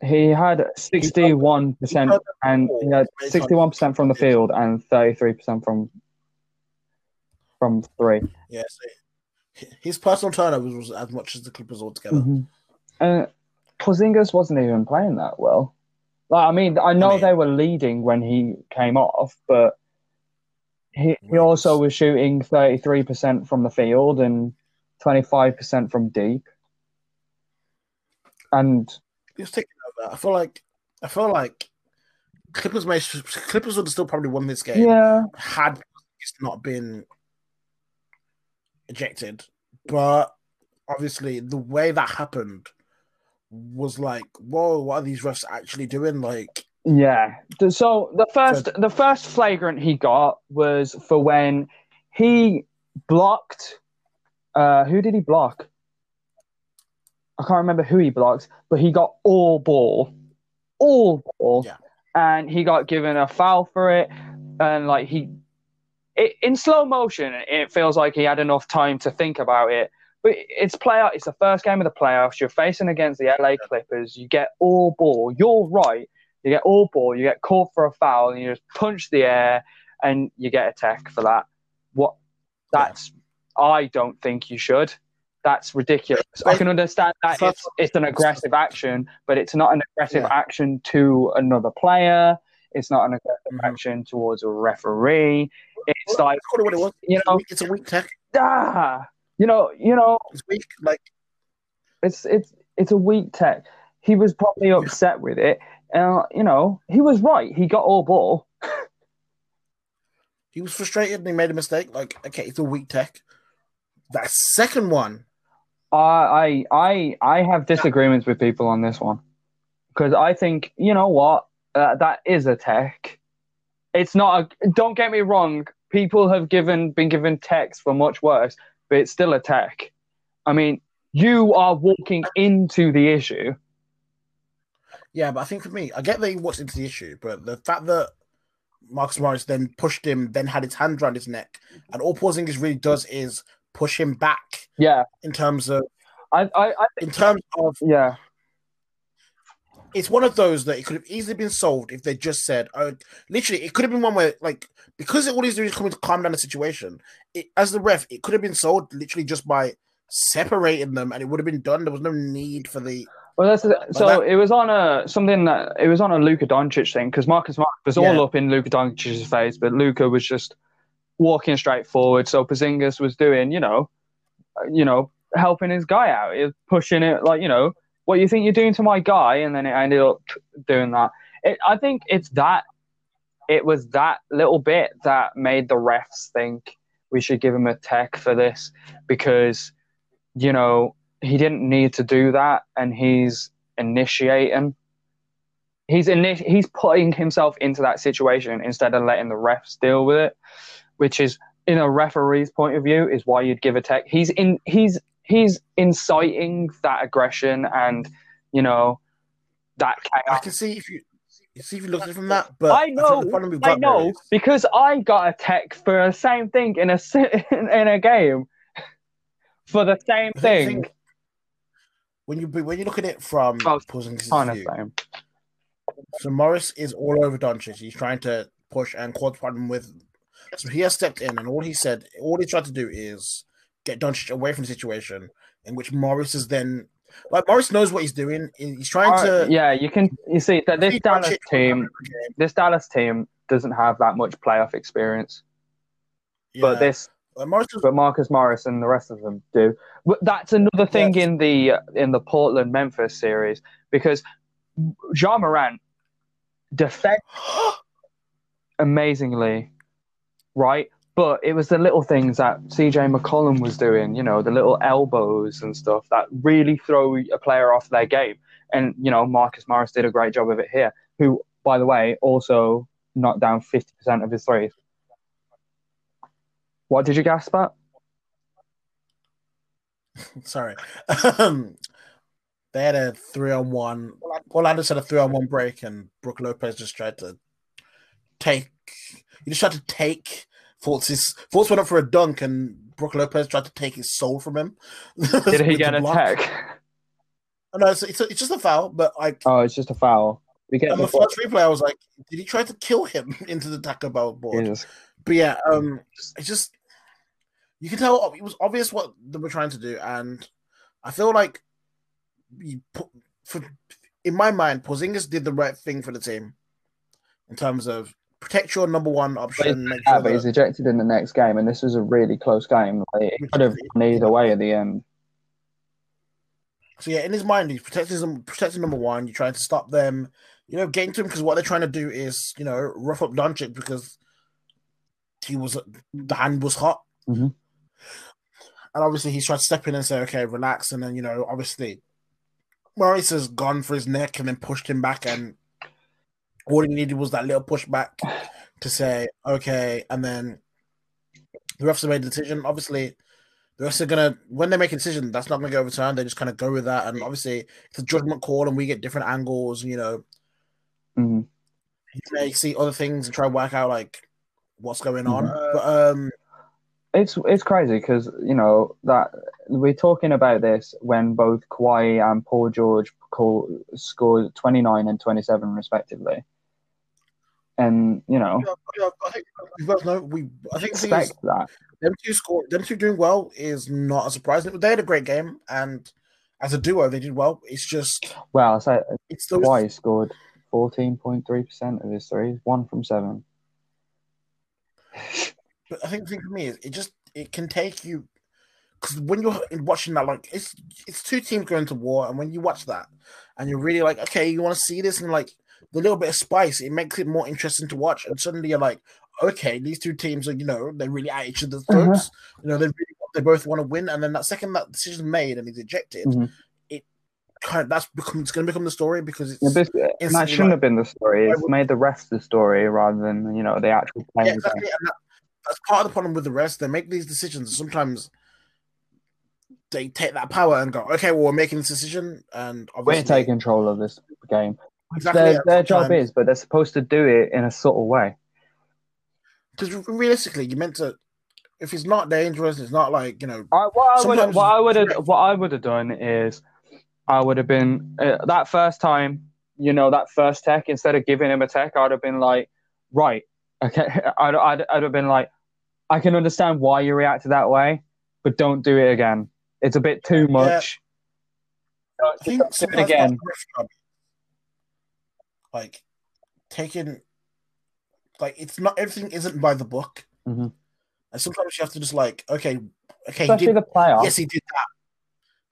He had sixty-one percent, and he had sixty-one percent from the field and thirty-three percent from from three. yeah, so his personal turnovers was as much as the Clippers altogether. Mhm. And Porzingis wasn't even playing that well. Like, I mean, I know mean- they were leading when he came off, but he, he also was shooting 33% from the field and 25% from deep. And He was taking over. I feel like I feel like Clippers may Clippers would have still probably won this game. yeah, had it's not been ejected. But obviously, the way that happened was like, whoa, what are these refs actually doing? Like, yeah. So the first the first flagrant he got was for when he blocked uh who did he block? I can't remember who he blocked, but he got all ball. All ball. Yeah. And he got given a foul for it. And like he it, in slow motion, it feels like he had enough time to think about it. But it's playoff. It's the first game of the playoffs. You're facing against the LA Clippers. You get all ball. You're right. You get all ball. You get caught for a foul, and you just punch the air, and you get a tech for that. What? That's. I don't think you should. That's ridiculous. I can understand that it's, it's an aggressive action, but it's not an aggressive Yeah. action to another player. It's not an aggressive Mhm. action towards a referee. It's like it what it was. you know, It's a weak tech. ah, you know, you know, It's weak. Like, it's it's it's a weak tech. He was probably upset with it. Uh, you know, he was right. He got all ball. he was frustrated and he made a mistake. Like, okay, it's a weak tech. That second one, I I I I have disagreements with people on this one because I think you know what uh, that is a tech. It's not a. Don't get me wrong. People have given been given techs for much worse, but it's still a tech. I mean, you are walking into the issue. yeah, but I think for me, I get that he walked into the issue, but the fact that Marcus Morris then pushed him, then had his hand around his neck, and all Porzingis really does is push him back. Yeah, in terms of, I, I, I in terms of, yeah, it's one of those that it could have easily been solved if they just said, oh, literally, it could have been one where, like, because all he's doing is coming to calm down the situation. It, as the ref, it could have been solved literally just by separating them, and it would have been done. There was no need for the. Well, that's so. That, it was on a something that it was on a Luka Doncic thing because Marcus Smart was all yeah. up in Luka Doncic's face, but Luka was just walking straight forward. So Porzingis was doing, you know, uh, you know, helping his guy out, he was pushing it like, you know, what you think you're doing to my guy, and then it ended up doing that. It, I think it's that. It was that little bit that made the refs think we should give him a tech for this because, you know, he didn't need to do that, and he's initiating. He's init- he's putting himself into that situation instead of letting the refs deal with it, which is in a referee's point of view is why you'd give a tech. He's in he's he's inciting that aggression and you know that chaos. I can see if you see if you look at it from that, but I know, I, I know because I got a tech for the same thing in a in a game for the same thing when you when you look at it from oh, view, so Morris is all over Doncic. He's trying to push and quad problem with. So he has stepped in, and all he said, all he tried to do is get Doncic away from the situation, in which Morris is then like Morris knows what he's doing. He's trying uh, to. Yeah, you can. You see that this Dallas team, this Dallas team doesn't have that much playoff experience, yeah. but this but Marcus Morris and the rest of them do. But That's another thing in the in the Portland Memphis series because Ja Morant defends amazingly, right? But it was the little things that CJ McCollum was doing, you know, the little elbows and stuff that really throw a player off their game. And you know, Marcus Morris did a great job of it here. Who, by the way, also knocked down fifty percent of his threes. What did you gasp at? Sorry. Um, they had a three on one. Orlando had a three on one break, and Brook Lopez just tried to take. He just tried to take Fultz's. Fultz went up for a dunk, and Brook Lopez tried to take his soul from him. Did he get a tech? Oh, no, it's, it's, it's, just a foul, but like. Oh, it's just a foul. We get the first replay. I was like, did he try to kill him into the Taco Bell board? Jesus. But yeah, um, it's just you can tell it was obvious what they were trying to do, and I feel like you put, for in my mind, Porzingis did the right thing for the team in terms of protect your number one option. But, yeah, sure but he's ejected in the next game, and this was a really close game. Like, it could have gone either way at the end. So yeah, in his mind, he's protecting protecting number one. You're trying to stop them, you know, getting to him because what they're trying to do is, you know, rough up Doncic because he was the hand was hot. Mm-hmm. And obviously, he's tried to step in and say, okay, relax. And then, you know, obviously, Morris has gone for his neck and then pushed him back. And all he needed was that little pushback to say, okay. And then the refs have made a decision. Obviously, the refs are going to, when they make a decision, that's not going to get overturned. They just kind of go with that. And obviously, it's a judgment call and we get different angles. And, you know, mm-hmm. you may see other things and try to work out, like, what's going on. Mm-hmm. But, um, it's it's crazy because you know that we're talking about this when both Kawhi and Paul George call, scored 29 and 27 respectively, and you know, yeah, yeah, I think we both know we. I think expect that them two score them two doing well is not a surprise. They had a great game, and as a duo, they did well. It's just well, so it's those... Kawhi scored 14.3 percent of his threes, one from seven. But I think the thing for me is it just it can take you because when you're watching that, like it's it's two teams going to war, and when you watch that, and you're really like, okay, you want to see this, and like the little bit of spice, it makes it more interesting to watch, and suddenly you're like, okay, these two teams are, you know, they're really at each other's uh-huh. throats. Mm-hmm. You know, they really, they both want to win, and then that second that decision made and he's ejected, mm-hmm. it kind of that's become it's going to become the story because it's yeah, that shouldn't like, have been the story. It's made the rest the story rather than you know the actual. Yeah, exactly. And that, that's part of the problem with the rest. They make these decisions. Sometimes they take that power and go, okay, well, we're making this decision, and we're taking control of this game. Exactly. Their, their job is, but they're supposed to do it in a subtle way. because realistically, you meant to. If it's not dangerous, it's not like you know. I, what I would what I would have what I would have done is I would have been uh, that first time you know that first tech instead of giving him a tech I'd have been like right okay I'd, I'd, I'd have been like I can understand why you reacted that way but don't do it again it's a bit too much I think it again like, job, like taking, like it's not everything isn't by the book, Mhm. and sometimes you have to just like, okay, okay, especially did, the playoffs yes, he did that.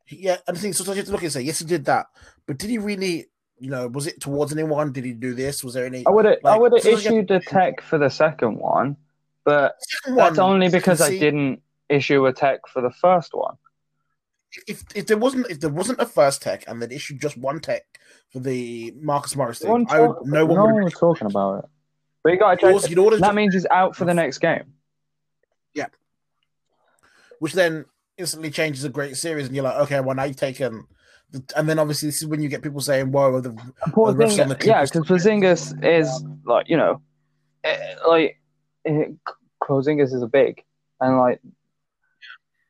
Yeah, and the thing sometimes you have to look and say, yes, he did that, but did he really? You know, was it towards anyone? Did he do this? Was there any? I would have I would have sometimes you have issued a tech for the second one but Second that's one, only because I didn't issue a tech for the first one If if there wasn't if there wasn't a first tech and they'd issued just one tech for the Marcus Morris thing, I would, no one no one was talking about it. But you got to also- you'd order that means he's out for the next game. Yeah. which then instantly changes a great series, and you're like, okay, well now you've taken, the, and then obviously this is when you get people saying, "Whoa, the Poor the refs on the yeah, because Porzingis is like you know, eh, like eh, Porzingis is a big, and like,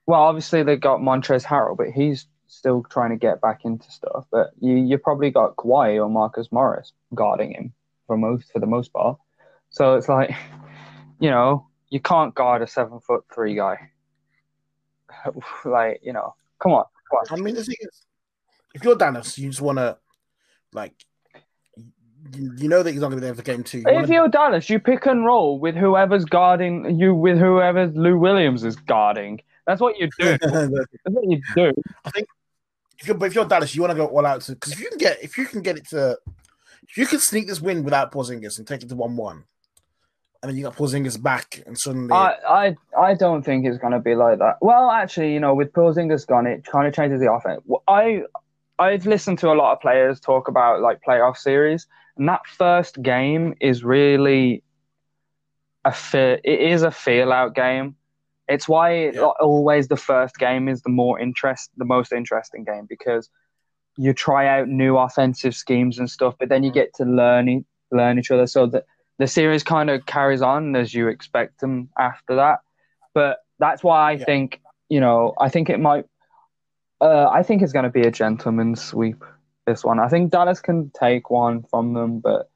well, obviously they got Montrezl Harrell, but he's still trying to get back into stuff. But you you probably got Kawhi or Marcus Morris guarding him for most for the most part. So it's like, you know, you can't guard a seven foot three guy. like you know, come on, come on. I mean, the thing is, if you're Dallas, you just want to, like, you, you know that he's not going to be there for game two. You If wanna- you're Dallas, you pick and roll with whoever's guarding you, with whoever Lou Williams is guarding. That's what you do. That's what you do. If you're, but if you're Dallas, you want to go all out because if you can get if you can get it to if you can sneak this win without Porzingis and take it to one one, and then you got Porzingis back and suddenly I, I, I don't think it's going to be like that. Well, actually, you know, with Porzingis gone, it kind of changes the offense. I, I've listened to a lot of players talk about like playoff series, and that first game is really a fe- It is a feel out game. It's why it, Yeah. always the first game is the more interest, the most interesting game because you try out new offensive schemes and stuff, but then you get to learn learn each other. So that the series kind of carries on as you expect them after that. But that's why I Yeah. think you know I think it might. Uh, I think it's going to be a gentleman's sweep. This one, I think Dallas can take one from them, but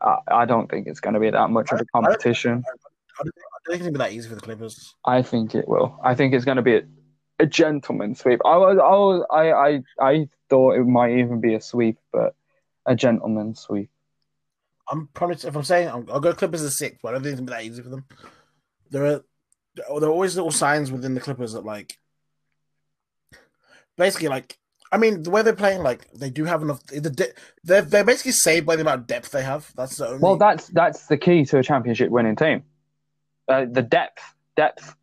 I, I don't think it's going to be that much of a competition. I I don't think it'll be that easy for the Clippers. I think it will. I think it's going to be a, a gentleman's sweep. I was, I was, I, I, I thought it might even be a sweep, but a gentleman sweep. I'm promise if I'm saying I'm, I'll go Clippers as six, but I don't think it'll be that easy for them. There are there are always little signs within the Clippers that like basically like I mean the way they're playing like they do have enough the they're they're basically saved by the amount of depth they have. That's the only Well, that's that's the key to a championship winning team. Uh, the depth, depth,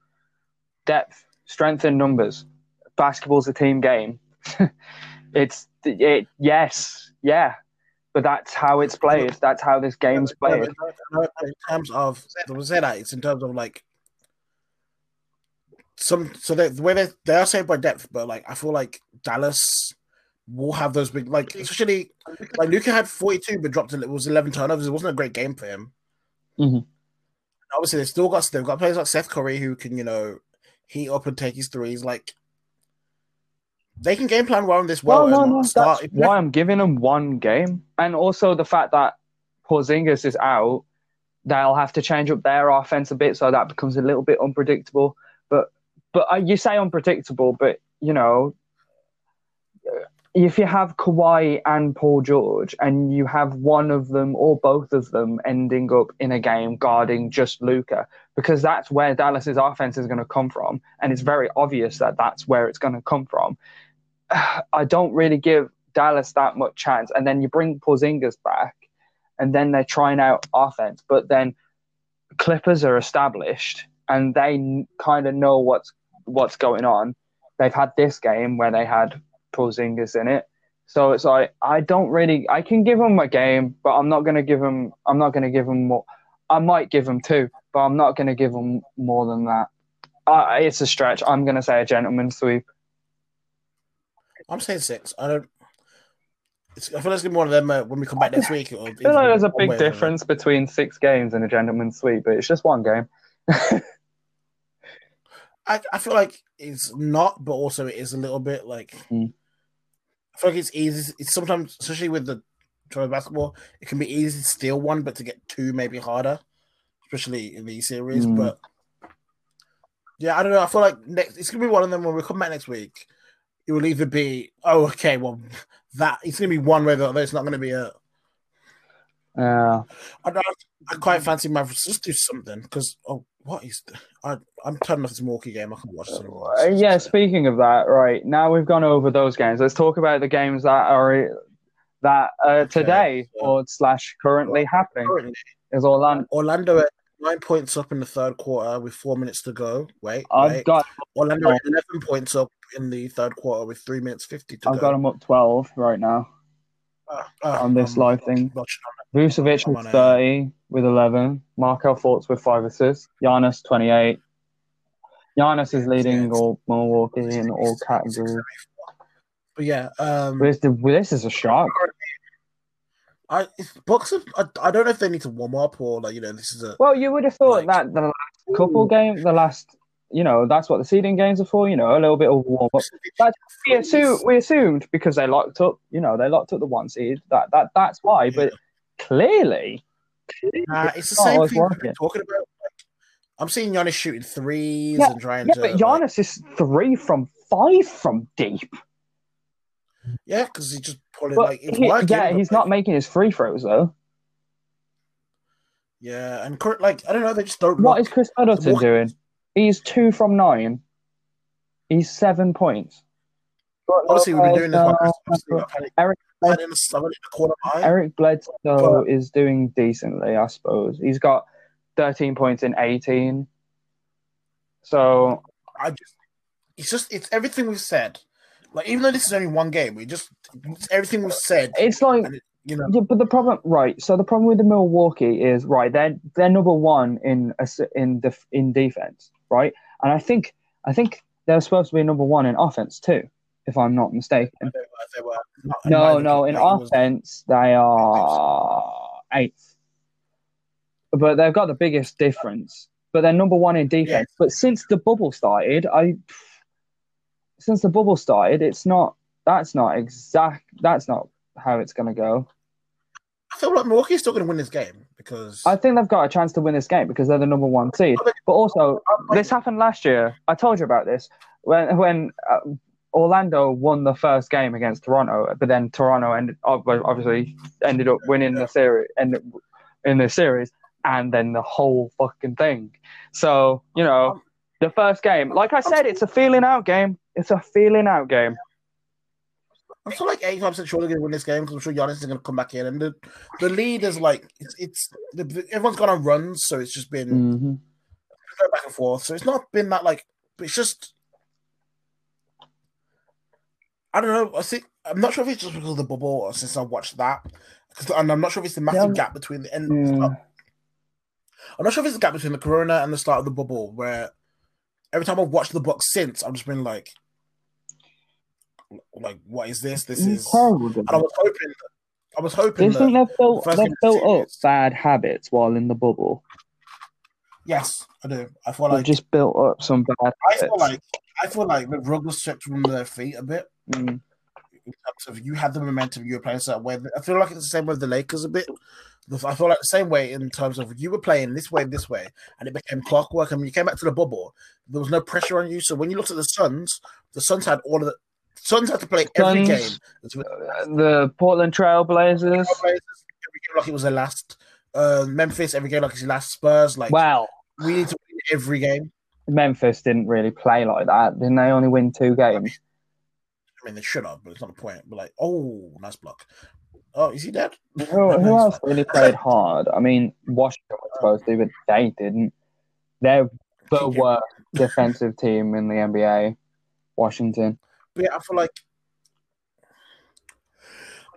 depth, strength in numbers. Basketball's a team game. it's it. Yes, yeah, but that's how it's played. That's how this game's played. but no, no, in terms of the was say that it's in terms of like some so they, the way they they are saved by depth, but like I feel like Dallas will have those big like especially like Luka had 42 but dropped it was 11 turnovers. It wasn't a great game for him. Mhm. Obviously, they've still got they've got players like Seth Curry who can you know heat up and take his threes. Like they can game plan well in this well. no, no, no. That's why I'm giving them one game, and also the fact that Porzingis is out, they'll have to change up their offense a bit, so that becomes a little bit unpredictable. But but uh, you say unpredictable, but you know, if you have Kawhi and Paul George, and you have one of them or both of them ending up in a game guarding just Luka, because that's where Dallas's offense is going to come from, and it's very obvious that that's where it's going to come from. I don't really give Dallas that much chance. And then you bring Porzingis back, and then they're trying out offense. But then Clippers are established, and they kind of know what's what's going on. They've had this game where they had Porzingis in it, so it's like I don't really. I can give them a game, but I'm not gonna give them. I'm not gonna give them more. I might give them two, but I'm not gonna give them more than that. Uh, it's a stretch. I'm gonna say a gentleman's sweep. I'm saying six. I don't. It's, I feel like it's gonna be one of them uh, when we come back next week. I feel like there's a big difference between six games and a gentleman's sweep, but it's just one game. I, I feel like it's not, but also it is a little bit like. Mm. I feel like it's easy. It's sometimes, especially with the tournament basketball, it can be easy to steal one, but to get two maybe harder, especially in these series. Mm. But yeah, I don't know. I feel like next it's gonna be one of them when we come back next week. It will either be oh okay, well that it's gonna be one way or the other. It's not gonna be a. Yeah. I, don't, I quite fancy Mavericks just do something because oh what is the, I I'm turning off this Milwaukee game. I can watch some. Uh, yeah, speaking of that, right now we've gone over those games. Let's talk about the games that are that uh, today so- or slash currently happening. Currently, Is Orlando? Orlando at nine points up in the third quarter with four minutes to go. Wait, I've wait. got Orlando at eleven points up in the third quarter with three minutes fifty to I've go. got them up twelve right now Ah, on this I'm live thing. Vucevic I'm with on a- thirty with eleven. Markelle Fultz with five assists. Giannis twenty eight. Giannis is leading Yeah. all Milwaukee in all categories. But yeah, um, This, this is a shock. I if Bucks. Have, I, I don't know if they need to warm up or like you know this is a Well, you would have thought Like- that the last couple games, the last, you know, that's what the seeding games are for. You know, a little bit of warm up. We assumed, we assumed because they locked up, you know, they locked up the one seed. That that that's why. But clearly, Nah, it's the same thing we've been talking about. I'm seeing Giannis shooting threes Yeah, and trying yeah, to. but like- is three from five from deep. yeah, because he just pulling But like it's he- working. yeah, he's like, not making his free throws though. Yeah, and current like I don't know. They just don't. What look, is Khris Middleton doing? He's two from nine. He's seven points. Honestly, we've been doing this. Uh, obviously, I've had it- Eric- I've had it in the, I've had it in the corner of my eye. Eric Bledsoe But- is doing decently, I suppose. He's got 13 points in 18. So, I just, it's just, it's everything we've said. Like, even though this is only one game, we just, it's everything we've said. it's like, it, you know, yeah, but the problem, right? So the problem with the Milwaukee is right. They're they're number one in in def, in defense, right? And I think I think they're supposed to be number one in offense too, if I'm not mistaken. they were, they were not, No, no, in offense they are eighth, but they've got the biggest difference. But they're number one in defense. But since the bubble started, I since the bubble started, it's not. That's not exact. That's not how it's going to go. I feel like Milwaukee's still going to win this game because I think they've got a chance to win this game because they're the number one seed. But also, this happened last year. I told you about this when when uh, Orlando won the first game against Toronto, but then Toronto ended obviously ended up winning the series and in the series, and then the whole fucking thing. So you know, the first game, like I said, it's a feeling out game. It's a feeling out game. I'm still like 85 percent sure they're going to win this game because I'm sure Giannis is going to come back in, and the the lead is like it's it's the, everyone's gone on runs, so it's just been Mm-hmm. back and forth. So it's not been that like, it's just I don't know. I think I'm not sure if it's just because of the bubble or since I watched that, 'Cause- and I'm not sure if it's the massive Yeah. gap between the end. Yeah. I'm not sure if it's the gap between the Corona and the start of the bubble, where every time I've watched the book since, I've just been like, like, what is this? This is. And I was hoping, I was Do hoping you think they've built first they've built up series- bad habits while in the bubble? Yes, I do. I feel They've like just built up some bad I habits. feel like I feel like the rug was stripped from their feet a bit. Mm. in terms of you had the momentum, you were playing a certain way. I feel like it's the same with the Lakers a bit. I feel like the same way in terms of you were playing this way, this way, and it became clockwork. And when you came back to the bubble, there was no pressure on you. So when you looked at the Suns, the Suns had all of the Suns had to play every Suns, game. The Portland Trailblazers. every game like it was their last. Uh, Memphis every game like it's your last. Spurs like Well, we need to win every game. Memphis didn't really play like that. Didn't they only win two games? I mean, they should have, but it's not the point. But like, oh, nice block. Oh, is he dead? Who, who else really played hard? I mean, Washington was supposed to, but they didn't. They're the worst defensive team in the NBA. Washington. But yeah, I feel like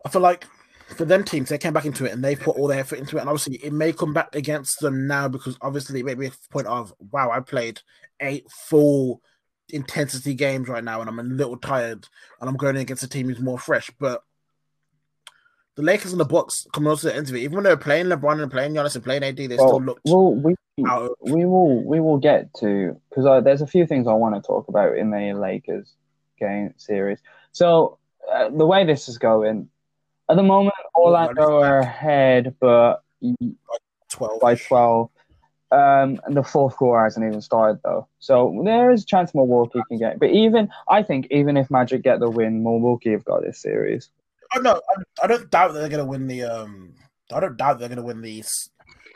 I feel like for them teams, they came back into it and they put all their effort into it. And obviously, it may come back against them now because obviously, it may be a point of wow, I played eight full intensity games right now, and I'm a little tired, and I'm going against a team who's more fresh. But the Lakers and the Bucks coming to the end of it, even when they're playing LeBron and playing Giannis and playing AD, they Well, still looked well, we out. We will we will get to because there's a few things I want to talk about in the Lakers game series. So uh, the way this is going at the moment, Orlando are ahead, but twelve. by twelve. Um, and the fourth quarter hasn't even started though, so there is a chance Milwaukee can get. But even I think even if Magic get the win, Milwaukee have got this series. Oh no, I, I don't doubt that they're going to win the. Um, I don't doubt they're going to win the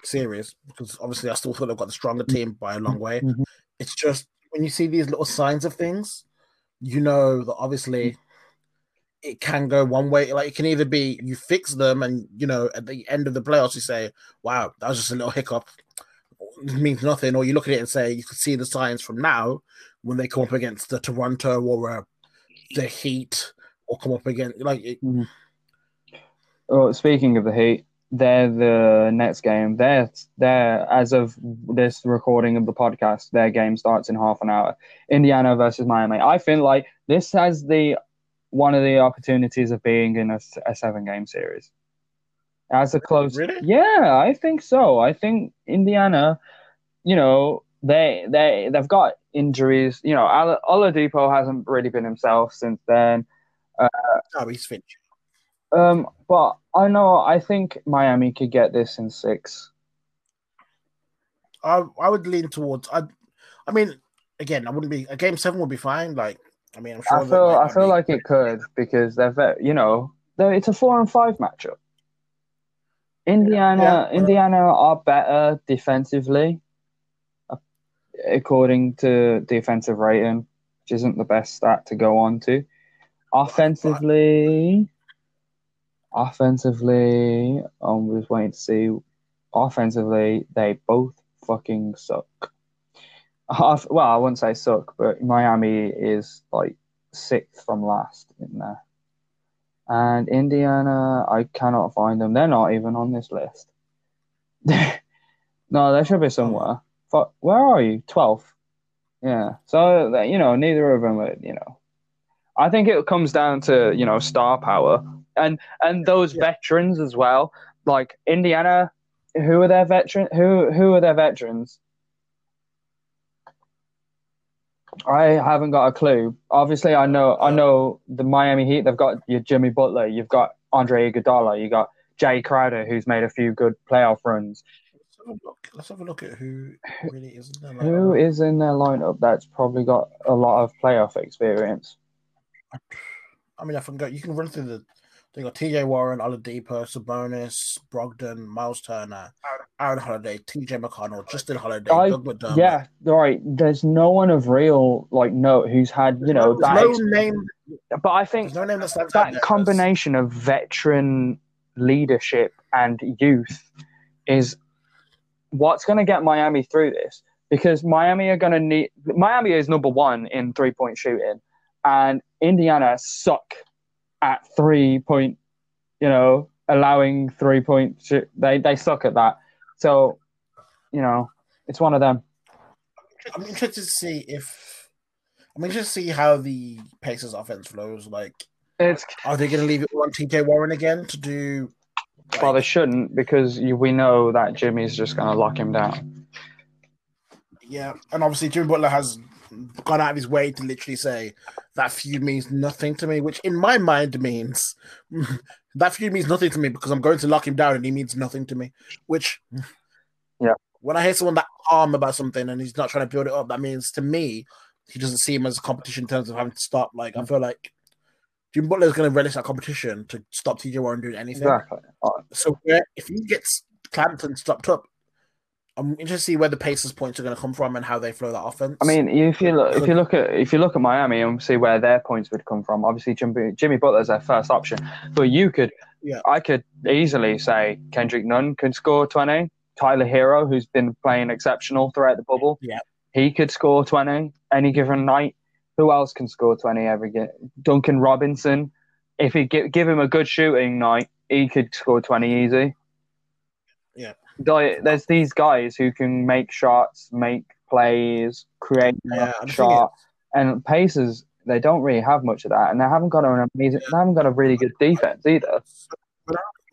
series because obviously I still feel they've got the stronger team by a long way. Mhm. It's just when you see these little signs of things, you know that obviously it can go one way. Like it can either be you fix them, and you know at the end of the playoffs you say, "Wow, that was just a little hiccup." It means nothing, or you look at it and say you can see the signs from now when they come up against the Toronto or uh, the Heat, or come up against like it, Well, speaking of the Heat, they're the next game. They're they're as of this recording of the podcast, their game starts in half an hour. Indiana versus Miami. I feel like this has the one of the opportunities of being in a, a seven game series. As a close, Really? yeah, I think so. I think Indiana, you know, they they they've got injuries. You know, Ala- Oladipo hasn't really been himself since then. oh, he's finished. Um, but I know I think Miami could get this in six. I I would lean towards. I I mean, again, I wouldn't be a game seven would be fine. Like, I mean, I'm sure. I feel I feel be- like it could because they're ve- you know it's a four and five matchup. Indiana Yeah. Indiana are better defensively, uh, according to defensive rating, which isn't the best stat to go on to. Offensively, offensively, um, I'm just waiting to see. Offensively, they both fucking suck. Off- well, I wouldn't say suck, but Miami is like sixth from last in there. And Indiana, I cannot find them. They're not even on this list. no, they should be somewhere. But where are you? 12th. Yeah. So, you know, neither of them are, you know. I think it comes down to, you know, star power and and those Yeah. veterans as well. Like Indiana, who are their veteran who who are their veterans? I haven't got a clue. Obviously, I know I know the Miami Heat. They've got your Jimmy Butler. You've got Andre Iguodala. You got Jae Crowder, who's made a few good playoff runs. Let's have a look. Let's have a look at who really is in there. Who is in their lineup that's probably got a lot of playoff experience? I mean, I can go. You can run through the. They got T.J. Warren, Oladipo, Sabonis, Brogdon, Miles Turner, Aaron Holiday, T.J. McConnell, Justin Holiday, I- Doug McDermott. Yeah, right. There's no one of real like note who's had you know There's that. no name. but I think no name that stands that combination of veteran leadership and youth is what's going to get Miami through this because Miami are going to need Miami is number one in three point shooting and Indiana suck at three point you know allowing three point they they suck at that so you know it's one of them I'm interested to see if. I'm interested to see how the Pacers offense flows. Like, it's are they going to leave it on T.J. Warren again to do? like- well they shouldn't because you, we know that Jimmy's just going to lock him down Yeah, and obviously Jimmy Butler has gone out of his way to literally say that feud means nothing to me, which in my mind means that feud means nothing to me because I'm going to lock him down and he means nothing to me. Which, Yeah. when I hear someone that calm about something and he's not trying to build it up, that means to me he doesn't see him as a competition in terms of having to stop. Like I feel like Jim Butler is going to relish that competition to stop TJ Warren doing anything. exactly So where, if he gets clamped and stopped up, I'm interested to see where the Pacers points are going to come from and how they flow that offense. I mean, if you look, if you look at if you look at Miami and see where their points would come from, obviously Jimmy, Jimmy Butler's their first option, but you could, Yeah. I could easily say Kendrick Nunn can score twenty. Tyler Herro, who's been playing exceptional throughout the bubble, Yeah. he could score twenty any given night. Who else can score twenty every game? Duncan Robinson, if you give give him a good shooting night, he could score twenty easy. Yeah. Like, There's these guys who can make shots, make plays, create Yeah, a the thing shot, and Pacers they don't really have much of that, and they haven't got an amazing, they haven't got a really good defense either.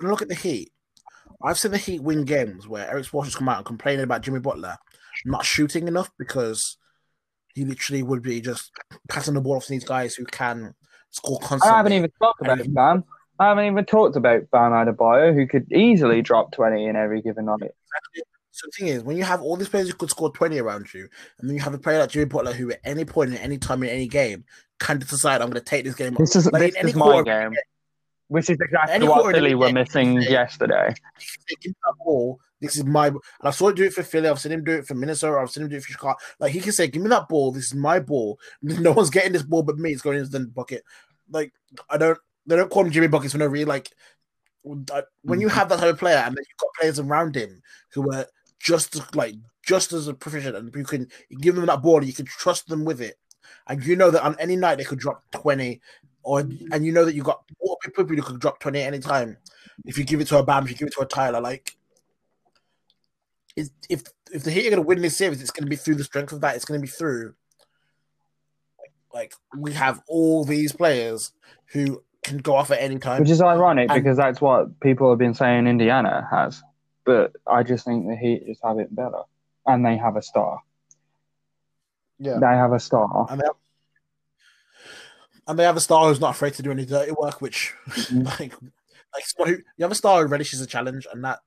look at the Heat, I've seen the Heat win games where Erik Spoelstra's come out and complaining about Jimmy Butler not shooting enough because he literally would be just passing the ball off to these guys who can score constantly. I haven't even talked about And- Bam. I haven't even talked about Bam Adebayo, who could easily drop 20 in every given night. So the thing is, when you have all these players who could score 20 around you, and then you have a player like Jimmy Butler who at any point in any time in any game can decide I'm going to take this game. This is Like, this is my game, which is exactly what Philly were missing yesterday. Give me that ball. This is my. And I saw him do it for Philly. I've seen him do it for Minnesota. I've seen him do it for Chicago. Like he can say, "Give me that ball. This is my ball. No one's getting this ball but me. It's going into the bucket." Like I don't. They don't call him Jimmy buckets for no reason. Like uh, when you mm. have that type of player, and then you've got players around him who are just like just as proficient, and you can you give them that ball, and you can trust them with it, and you know that on any night they could drop twenty, or and you know that you've got more people who could drop twenty at any time. If you give it to a Bam, if you give it to a Tyler, like if if if the Heat are going to win this series, it's going to be through the strength of that. It's going to be through like we have all these players who can go off at any time. Which is ironic And- because that's what people have been saying Indiana has. But I just think the Heat just have it better. And they have a star. Yeah. They have a star. and they have, and they have a star who's not afraid to do any dirty work, which Mhm. like like someone who you have a star who relishes a challenge, and that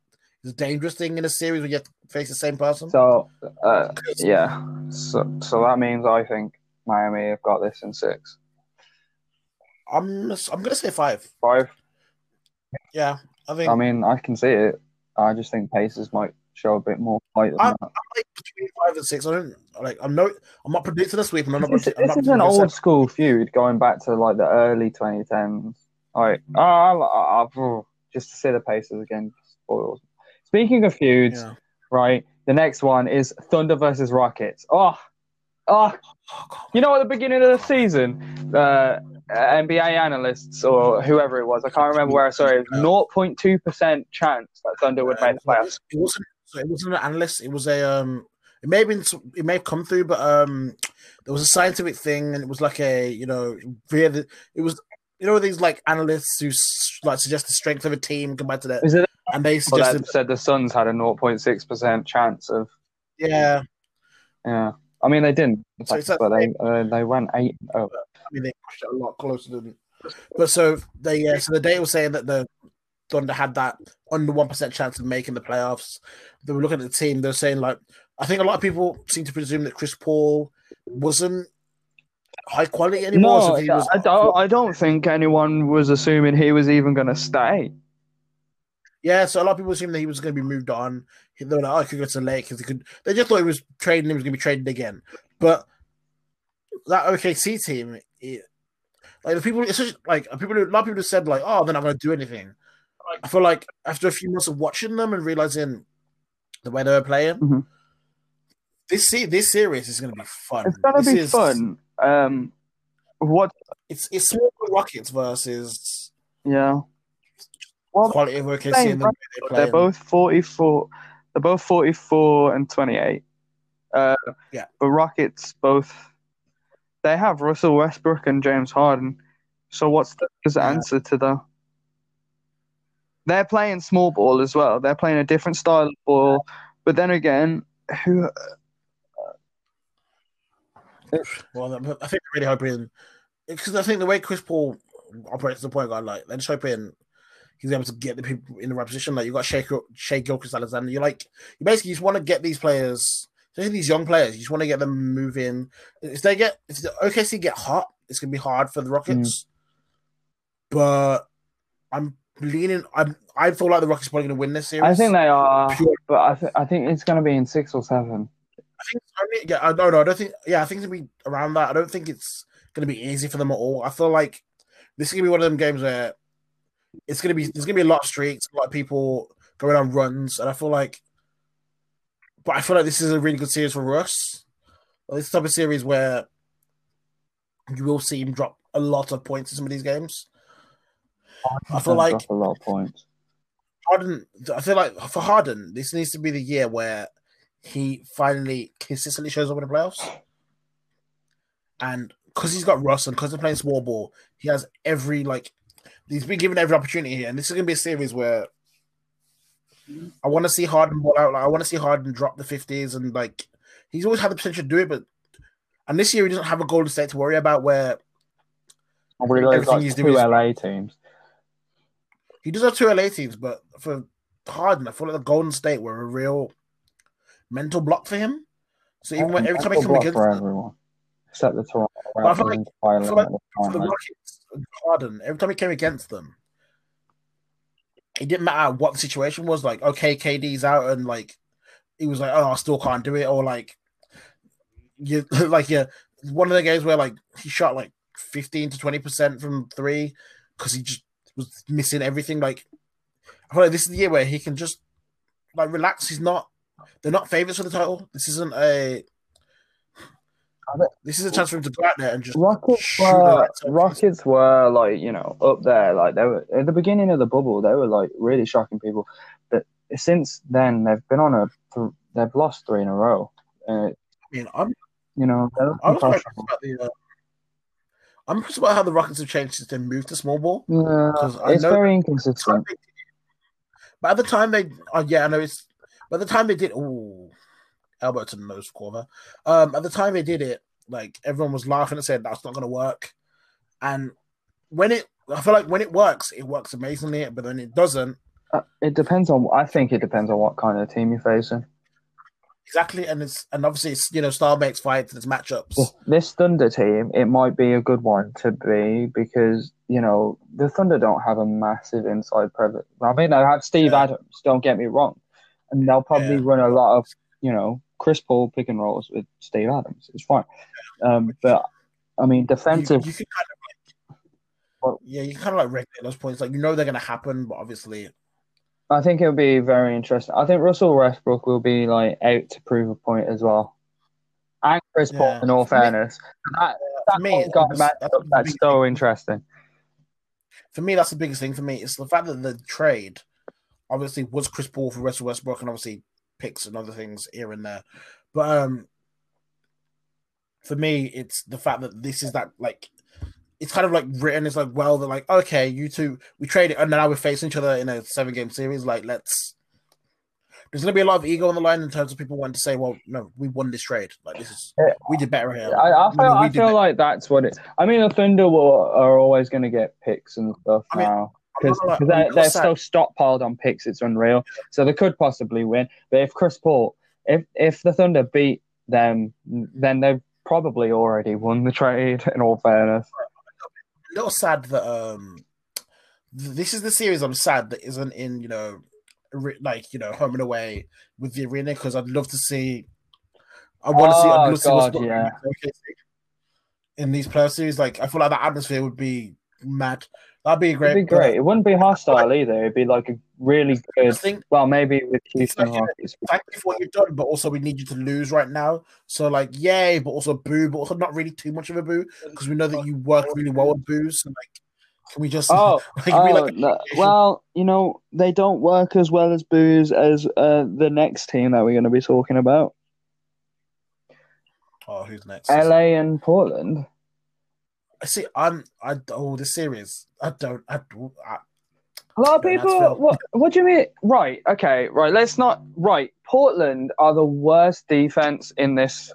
is a dangerous thing in a series when you have to face the same person. So, uh, yeah. So, so that means I think Miami have got this in six. I'm I'm gonna say five. Five. Yeah, I think I mean, I can see it. I just think Pacers might show a bit more fight than I- that. like between five and six. I don't like. I'm no. I'm not predicting a sweep. I'm not. This, I'm this not is an old set. school feud going back to like the early 2010s. Like, oh, I, I, I, oh, just to see the Pacers again spoils. Speaking of feuds, Yeah. right? The next one is Thunder versus Rockets. Ah, ah. Oh, oh, Oh, you know, at the beginning of the season, uh, NBA analysts or whoever it was, I can't remember where I saw it, it 0.2% chance that Thunder would Uh, make the playoffs. It wasn't. It wasn't an analyst. It was a. Um. It may have been. It may have come through, but um, there was a scientific thing, and it was like a. You know, via the. It was. You know these like analysts who like suggest the strength of a team compared to that, Is it and they suggested. that said the Suns had a 0.6% chance of, Yeah, yeah. I mean, they didn't, So but they uh, they went eight. Oh, mean they pushed it a lot closer than. But so they yeah, so the data was saying that the Thunder had that under one percent chance of making the playoffs. They were looking at the team. They're saying like, I think a lot of people seem to presume that Chris Paul wasn't high quality anymore. no, so was, I don't. I don't think anyone was assuming he was even going to stay. Yeah, so a lot of people assumed that he was going to be moved on. They were like, "Oh, he could go to the Lakers." He could. They just thought he was trading. He was going to be traded again. But that OKC team, it, like the people, it's just, like people. A lot of people have said like, "Oh, they're not going to do anything." I feel like after a few months of watching them and realizing the way they were playing, Mhm. this se- this series is going to be fun. It's going to This be is- fun. Um, what? It's it's small Rockets versus Yeah. Well, quality of OKC playing and the way they play. They're both 44. They're both 44 and 28. Uh, Yeah. The Rockets both. They have Russell Westbrook and James Harden. So what's the Yeah. answer to the? They're playing small ball as well. They're playing a different style of ball. But then again, who? Well, I think they're really hoping because I think the way Chris Paul operates a point guard, like they're just hoping he's able to get the people in the right position. Like you got Shai, Shea Gilchrist Alexander. You like you basically just want to get these players, especially these young players. You just want to get them moving. If they get if the OKC get hot, it's gonna be hard for the Rockets. Mm. But I'm leaning. I'm. I feel like the Rockets are probably gonna win this series. I think they are, Pure- but I, th- I think it's going to be in six or seven. I think I mean, yeah, I don't know. I don't think yeah, I think it's gonna be around that. I don't think it's gonna be easy for them at all. I feel like this is gonna be one of them games where it's gonna be there's gonna be a lot of streaks, a lot of people going on runs, and I feel like but I feel like this is a really good series for Russ. This type of series where you will see him drop a lot of points in some of these games. I feel like a lot of points. Harden, I feel like for Harden, this needs to be the year where he finally consistently shows up in the playoffs. And because he's got Russ and because they're playing small ball, he has every like he's been given every opportunity here, and this is going to be a series where I want to see Harden ball out. Like, I want to see Harden drop the fifties, and like he's always had the potential to do it, but and this year he doesn't have a Golden State to worry about where really everything like he's two doing is- LA teams. he does have two LA teams, but for Harden, I feel like the Golden State were a real mental block for him. So even when every time he Mental come block against for everyone, except the Toronto I feel like- I feel like for the Rockets, Harden, every time he came against them, it didn't matter what the situation was. Like, okay, KD's out, and like he was like, "Oh, I still can't do it," or like you like yeah, one of the games where like he shot like fifteen to twenty percent from three because he just was missing everything. Like, I feel like this is the year where he can just like relax. He's not. They're not favorites for the title. This isn't a. This is a chance for him to go out there and just Rockets were. Rockets were like you know up there like they were at the beginning of the bubble they were like really shocking people, but since then they've been on a th- they've lost three in a row. Uh, I mean, I'm you know I was impressed about the. Uh, I'm impressed about how the Rockets have changed since they moved to small ball. Yeah, it's very inconsistent. But the time they, oh yeah, I know it's. By the time they did, oh, Alberton knows Corver. Um, at the time they did it, like everyone was laughing and said that's not going to work. And when it, I feel like when it works, it works amazingly. But when it doesn't, Uh, it depends on. I think it depends on what kind of team you're facing. exactly, and it's and obviously it's you know style makes fights, it's matchups. This, this Thunder team, it might be a good one to be because you know the Thunder don't have a massive inside presence. I mean, they have Steve Yeah. Adams. Don't get me wrong, and they'll probably Yeah. run a lot of you know Chris Paul pick and rolls with Steve Adams. It's fine, um, but I mean defensive. you can kind of like, Well- yeah, you kind of like regulate those points. Like you know they're going to happen, but obviously I think it'll be very interesting. I think Russell Westbrook will be like out to prove a point as well, and Chris Paul. In all For me- fairness, that, that me, that's- that's the that's big so interesting. for me, that's the biggest thing for me. It's the fact that the trade obviously was Chris Paul for Russell Westbrook and obviously picks and other things here and there. But um for me, it's the fact that this is that like it's kind of like written. It's like, well, they're like, okay, you two, we traded, and now we're facing each other in a seven game series. Like, let's. There's going to be a lot of ego on the line in terms of people wanting to say, well, no, we won this trade. Like, this is, we did better here. I, I feel, I feel like that's what it. I mean, the Thunder will, are always going to get picks and stuff I mean, now because they're, they're so stockpiled on picks. It's unreal. So they could possibly win. But if Chris Paul, if if the Thunder beat them, then they've probably already won the trade. In all fairness, a little sad that um this is the series I'm sad that isn't in you know like you know home and away with the arena because I'd love to see I want to see I'd Oh, love to see what's yeah. in in these playoff series like I feel like the atmosphere would be mad that'd be great it'd be great. It wouldn't be hostile either. It'd be like a really good. think Well, maybe with Houston like, Rockets. thank you for what you've done, but also we need you to lose right now. So like, yay, but also boo, but also not really too much of a boo because we know that you work really well with boos. So like, can we just Oh, like, Oh, like no, well, you know, they don't work as well as booze as uh, the next team that we're going to be talking about. oh, who's next? LA and Portland. I see. I'm. I oh, the series. I don't. I, don't- I A lot of people. What? What do you mean? Right. Okay. Right. Let's not. Right. Portland are the worst defense in this.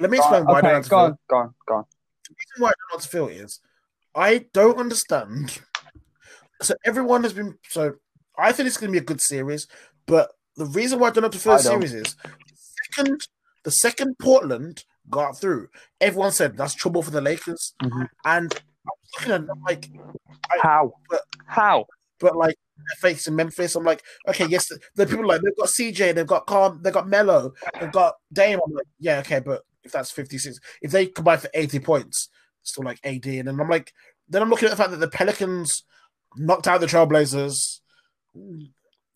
let me explain why I don't okay. have to Go on. Go on. Go on. The reason why I don't want to feel is I don't understand. So everyone has been so. I think it's going to be a good series, but the reason why I don't have to feel the don't. series is the second the second Portland got through, everyone said that's trouble for the Lakers, Mhm. and I was looking at I'm like, How? but- How? but like facing Memphis. I'm like, okay, yes, the, the people like they've got CJ, they've got Calm, they've got Mello, they've got Dame. I'm like, yeah, okay, but if that's 56, if they combine for 80 points, still like AD. And then I'm like, then I'm looking at the fact that the Pelicans knocked out the Trailblazers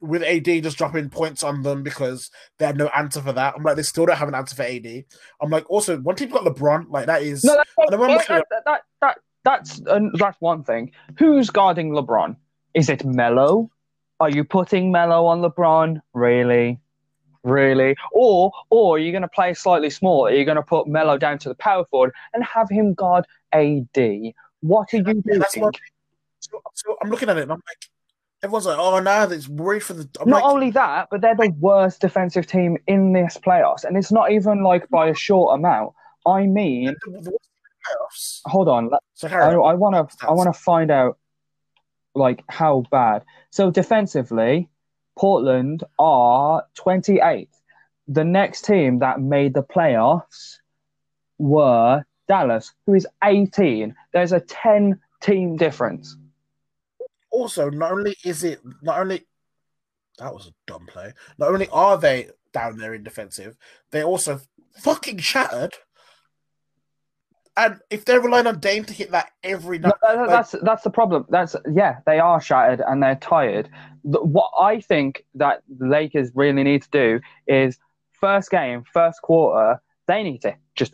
with AD just dropping points on them because they had no answer for that. I'm like, they still don't have an answer for AD. I'm like, also, one team got LeBron, like that is No, that's, And then when I'm that, that, that, that, that's uh, that's one thing. Who's guarding LeBron? Is it Melo? Are you putting Melo on LeBron? Really? Really? Or or are you going to play slightly smaller? Are you going to put Melo down to the power forward and have him guard AD? What are you doing? So, so I'm looking at it and I'm like, everyone's like, oh, no, it's worried for the. I'm Not like, only that, but they're the worst defensive team in this playoffs, and it's not even like by a short amount. I mean, hold on. So Harry, I want to. I want to find out like how bad. So defensively, Portland are 28th. The next team that made the playoffs were Dallas, who is 18. There's a 10 team difference. Also, not only is it not only that was a dumb play. Not only are they down there in defensive, they're also fucking shattered. And if they're relying on Dame to hit that every No, night, that- that's that's the problem. That's yeah, they are shattered and they're tired. What I think that the Lakers really need to do is first game, first quarter, they need to just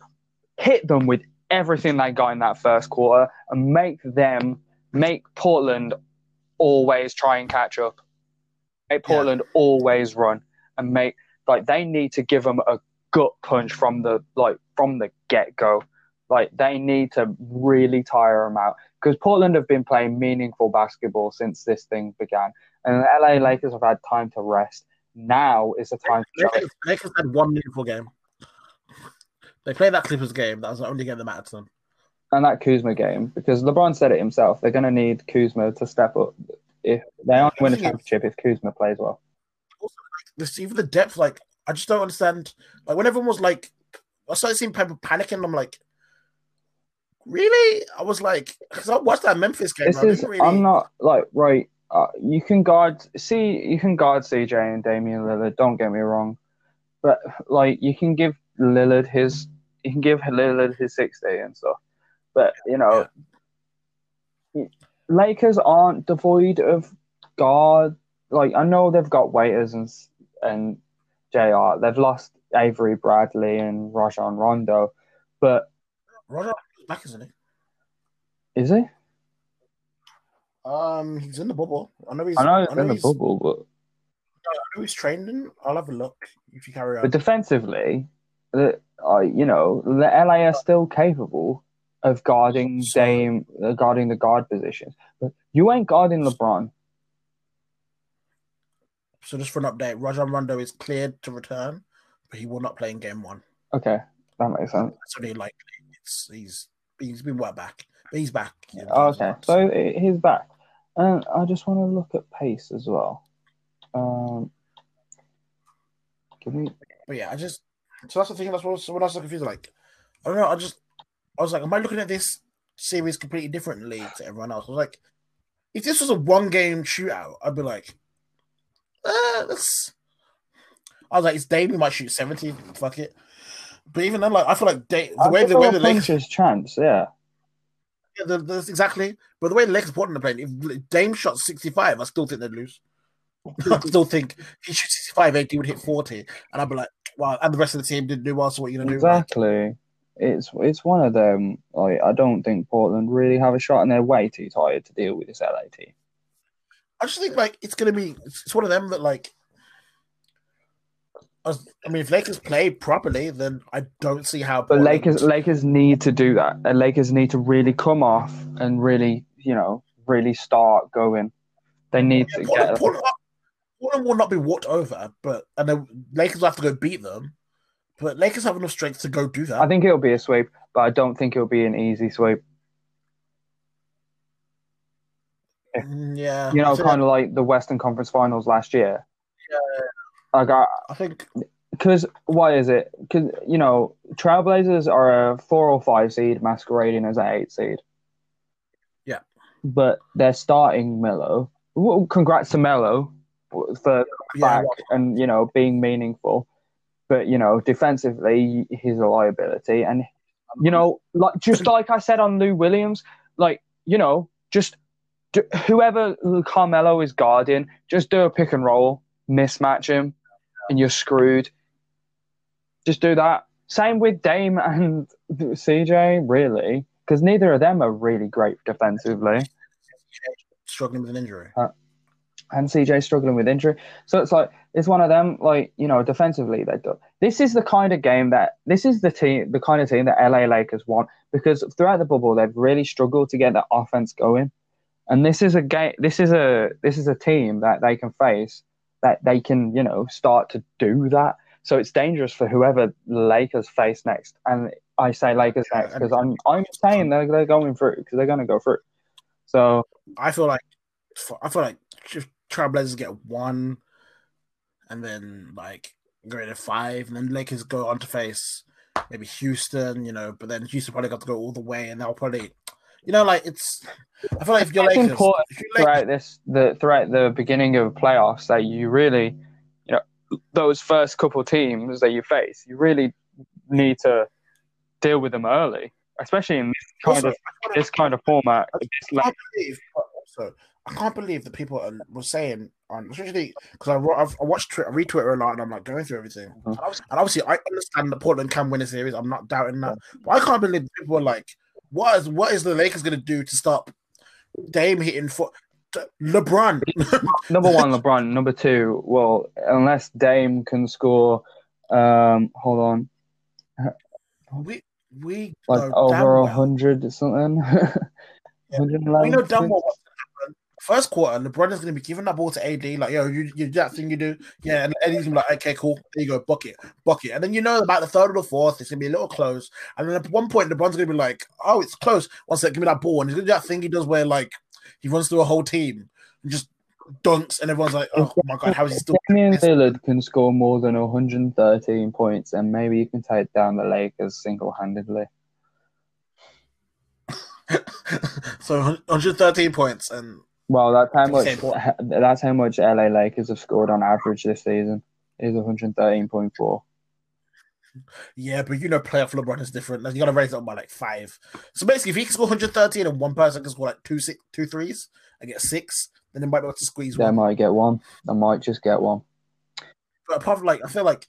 hit them with everything they got in that first quarter and make them make Portland always try and catch up. Make Yeah. Portland always run and make like they need to give them a gut punch from the like from the get go. Like they need to really tire them out because Portland have been playing meaningful basketball since this thing began, and the LA Lakers have had time to rest. Now is the time. Lakers, Lakers had one meaningful game. They played that Clippers game. That was the only game that mattered to them. And that Kuzma game, because LeBron said it himself, they're going to need Kuzma to step up. If they only win a championship if Kuzma plays well. This even the depth, like I just don't understand. Like when everyone was like, I started seeing people panicking. I'm like, really? I was like, because I watched that Memphis game. This I is, really... I'm not like right. Uh, you can guard see you can guard CJ and Damian Lillard. Don't get me wrong, but like you can give Lillard his you can give Lillard his sixty and stuff. But you know, Lakers aren't devoid of guard. Like I know they've got waiters and and Jr. They've lost Avery Bradley and Rajon Rondo, but Roger is back, isn't he? is he? Um, he's in the bubble. I know he's. I know he's in the bubble, but I know he's training. I'll have a look if you carry on. But defensively, the uh, you know the LA are still capable of guarding Dame, uh, guarding the guard positions. But you ain't guarding LeBron. So just for an update, Rajon Rondo is cleared to return, but he will not play in game one. Okay, that makes sense. That's only likely. It's he's he's been well back, but he's back. Oh, okay, so he- he's back, and I just want to look at pace as well. Um, give me But yeah, I just so that's the thing. That's what, when I was so confused. Like, I don't know. I just I was like, am I looking at this series completely differently to everyone else? I was like, if this was a one game shootout, I'd be like, uh, that's. I was like, it's Dame. He might shoot seventy. Fuck it. But even then, like, I feel like Dame, the I way the way the Lakers, chance. Yeah, yeah, the, the, exactly. But the way the Lakers Portland are playing, if Dame shot sixty five, I still think they'd lose. I still think if he shoots 65, AD would hit 40. And I'd be like, wow, and the rest of the team didn't do well, so what are you gonna do? Like, exactly. It's it's one of them. Like I don't think Portland really have a shot, and they're way too tired to deal with this LA team. I just think like it's gonna be it's one of them that like I mean if Lakers play properly, then I don't see how But Lakers Lakers need to do that. And Lakers need to really come off and really, you know, really start going. They need Yeah, to Portland, get Portland, Portland will not be walked over, but and the Lakers will have to go beat them. But Lakers have enough strength to go do that. I think it'll be a sweep, but I don't think it'll be an easy sweep. Mm, yeah, You know, kind of like the Western Conference Finals last year. Yeah, Like, I, I think because why is it? Because you know, Trailblazers are a four or five seed masquerading as an eight seed. Yeah. but they're starting Melo. Well, congrats to Melo for yeah, back and you know being meaningful. But you know, defensively, he's a liability, and you know, like just like I said on Lou Williams, like you know, just do, whoever Carmelo is guarding, just do a pick and roll, mismatch him, and you're screwed. Just do that. Same with Dame and CJ, really, because neither of them are really great defensively struggling with an injury. Uh, and CJ struggling with injury. So it's like it's one of them. Like you know, defensively they do. This is the kind of game that this is the team, the kind of team that LA Lakers want because throughout the bubble they've really struggled to get that offense going. And this is a game. This is a this is a team that they can face that they can you know start to do that. So it's dangerous for whoever Lakers face next. And I say Lakers next because I'm I'm saying they're they're going through because they're going to go through. So I feel like I feel like Trailblazers get one, and then like go to five, and then Lakers go on to face maybe Houston, you know, but then Houston probably got to go all the way, and they'll probably, you know, like it's. I feel like if you're it's Lakers, important if you're throughout Lakers, this the throughout the beginning of playoffs that you really, you know, those first couple teams that you face, you really need to deal with them early, especially in this kind Also, of I feel like- this kind of format. I This I believe, also, I can't believe the people are, were saying on, especially because I I've, I watched Twitter, I read Twitter a lot, and I'm like going through everything. Mhm. And, obviously, and obviously, I understand that Portland can win a series. I'm not doubting that, but I can't believe people were like, "What is what is the Lakers going to do to stop Dame hitting for LeBron?" number one, LeBron. Number two, well, unless Dame can score, um, hold on, we we like over a well- hundred or something. Yeah. 111 We know damn well happen. First quarter, LeBron is going to be giving that ball to AD, like, yo, you, you do that thing you do. Yeah, and AD's going to be like, okay, cool. There you go, bucket, bucket. And then you know about the third or the fourth, it's going to be a little close. And then at one point, LeBron's going to be like, oh, it's close. One sec, give me that ball. And he's going to do that thing he does where, like, he runs through a whole team and just dunks, and everyone's like, oh my God, how is he still Damian? Lillard can score more than 113 points, and maybe you can take down the Lakers single-handedly. so 113 points. And Well, that's how much. That's how much LA Lakers have scored on average this season. Is 113.4. yeah, but you know, playoff LeBron is different. You got to raise it up by like five. So basically, if he can score 113 and one person can score like two, six, two threes and get six, then they might be able to squeeze They one. might get one. They might just get one. But apart from like, I feel like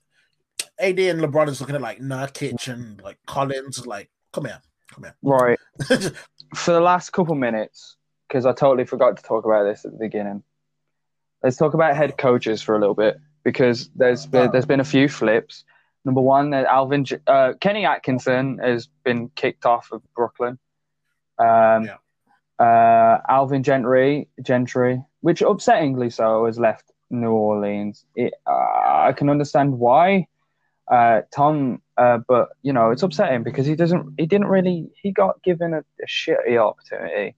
AD and LeBron is looking at like Nurkic and like Collins, like, come here, come here. Right. For the last couple minutes, because I totally forgot to talk about this at the beginning. Let's talk about head coaches for a little bit because there's been, there's been a few flips. Number one, Alvin uh, Kenny Atkinson has been kicked off of Brooklyn. Um, Yeah. uh, Alvin Gentry, Gentry, which upsettingly so, has left New Orleans. It, uh, I can understand why. Uh, Tom, uh, but you know it's upsetting because he doesn't. He didn't really. He got given a, a shitty opportunity,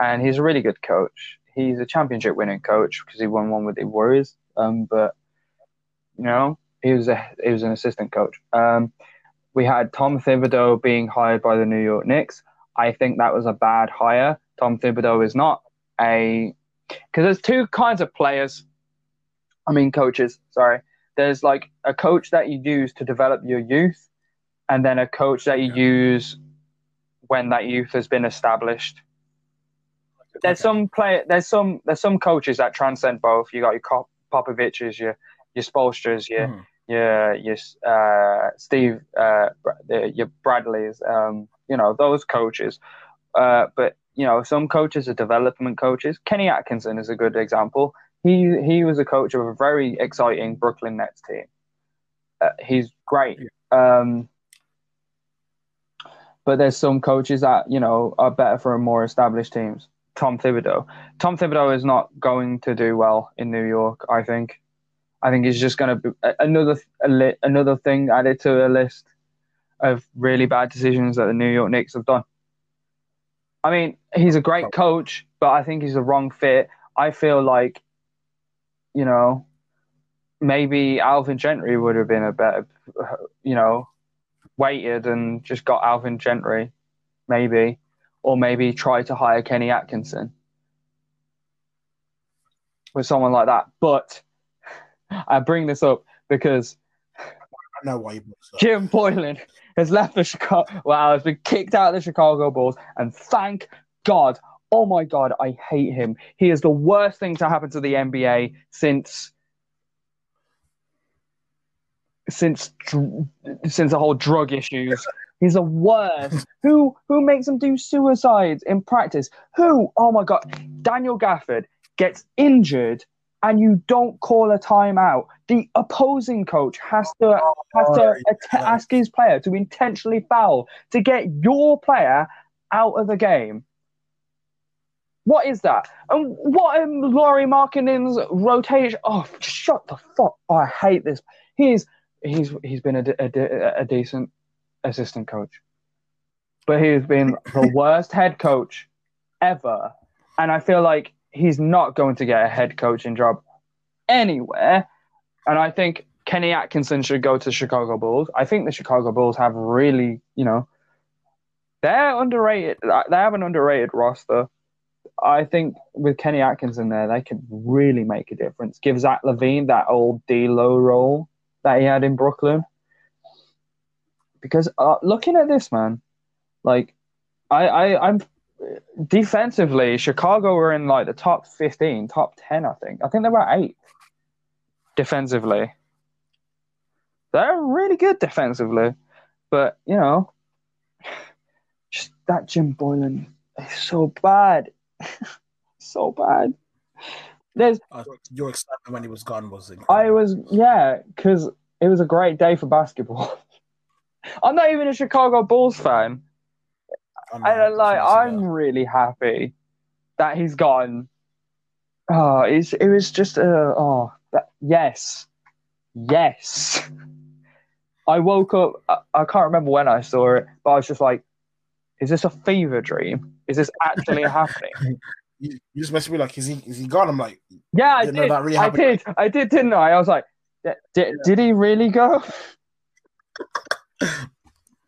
and he's a really good coach. He's a championship winning coach because he won one with the Warriors. Um, but you know he was a he was an assistant coach. Um, we had Tom Thibodeau being hired by the New York Knicks. I think that was a bad hire. Tom Thibodeau is not a because there's two kinds of players. I mean coaches. Sorry, there's like a coach that you use to develop your youth, and then a coach that you Yeah. use when that youth has been established. There's some play. There's some. There's some coaches that transcend both. You got your Cop- Popoviches, your your Spoelstras, your Mhm. your your uh, Steve, uh, your Bradleys. Um, you know those coaches. Uh, but you know some coaches are development coaches. Kenny Atkinson is a good example. He he was a coach of a very exciting Brooklyn Nets team. Uh, he's great. Um, but there's some coaches that you know are better for more established teams. Tom Thibodeau. Tom Thibodeau is not going to do well in New York. I think. I think he's just going to be another another thing added to a list of really bad decisions that the New York Knicks have done. I mean, he's a great coach, but I think he's the wrong fit. I feel like, you know, maybe Alvin Gentry would have been a better, you know, waited and just got Alvin Gentry, maybe, or maybe try to hire Kenny Atkinson with someone like that. But I bring this up because I know why you brought this up. Jim Boylen has left the Chicago. Wow, has been kicked out of the Chicago Bulls, and thank God. Oh my God, I hate him. He is the worst thing to happen to the NBA since since since the whole drug issues. He's the worst. who who makes him do suicides in practice? Who? Oh my God, Daniel Gafford gets injured. And you don't call a timeout. The opposing coach has to has to att- ask his player to intentionally foul to get your player out of the game. What is that? And what am Lauri Markkanen's rotation? Oh, shut the fuck! Oh, I hate this. He's he's he's been a, a, a decent assistant coach, but he's been the worst head coach ever. And I feel like he's not going to get a head coaching job anywhere. And I think Kenny Atkinson should go to Chicago Bulls. I think the Chicago Bulls have really, you know, they're underrated. They have an underrated roster. I think with Kenny Atkinson there, they could really make a difference. Give Zach LaVine that old D'Lo role that he had in Brooklyn. Because uh, looking at this man, like I, I I'm defensively, Chicago were in like the top fifteen, top ten, I think. I think they were eight defensively. They're really good defensively, but you know, just that Jim Boylen is so bad, so bad. There's uh, your excitement when he was gone was incredible. I was yeah, because it was a great day for basketball. I'm not even a Chicago Bulls fan. I'm I like. I'm really happy that he's gone. Oh, it's, it was just a uh, oh that, yes, yes. I woke up. I, I, can't remember when I saw it, but I was just like, "Is this a fever dream? Is this actually happening?" You, you just must be like, "Is he? Is he gone?" I'm like, "Yeah, I did. Really I did. I did, didn't I?" I was like, "Did, did, did he really go?"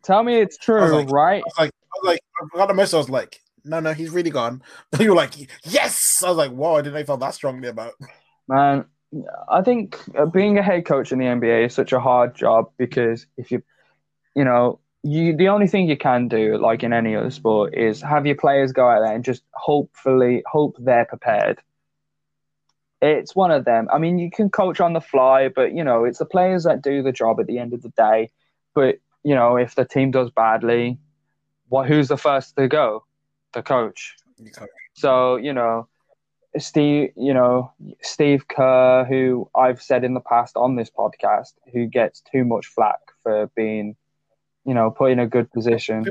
Tell me it's true, like, right? I was like, I was like, I got a message. I was like, "No, no, he's really gone." you were like, "Yes!" I was like, "Whoa!" I didn't know felt that strongly about. Man, I think uh, being a head coach in the NBA is such a hard job because if you, you know, you the only thing you can do, like in any other sport, is have your players go out there and just hopefully hope they're prepared. It's one of them. I mean, you can coach on the fly, but you know, it's the players that do the job at the end of the day. But you know, if the team does badly, what who's the first to go? The coach. So you know, Steve, you know, Steve Kerr, who I've said in the past on this podcast, who gets too much flack for being, you know, put in a good position.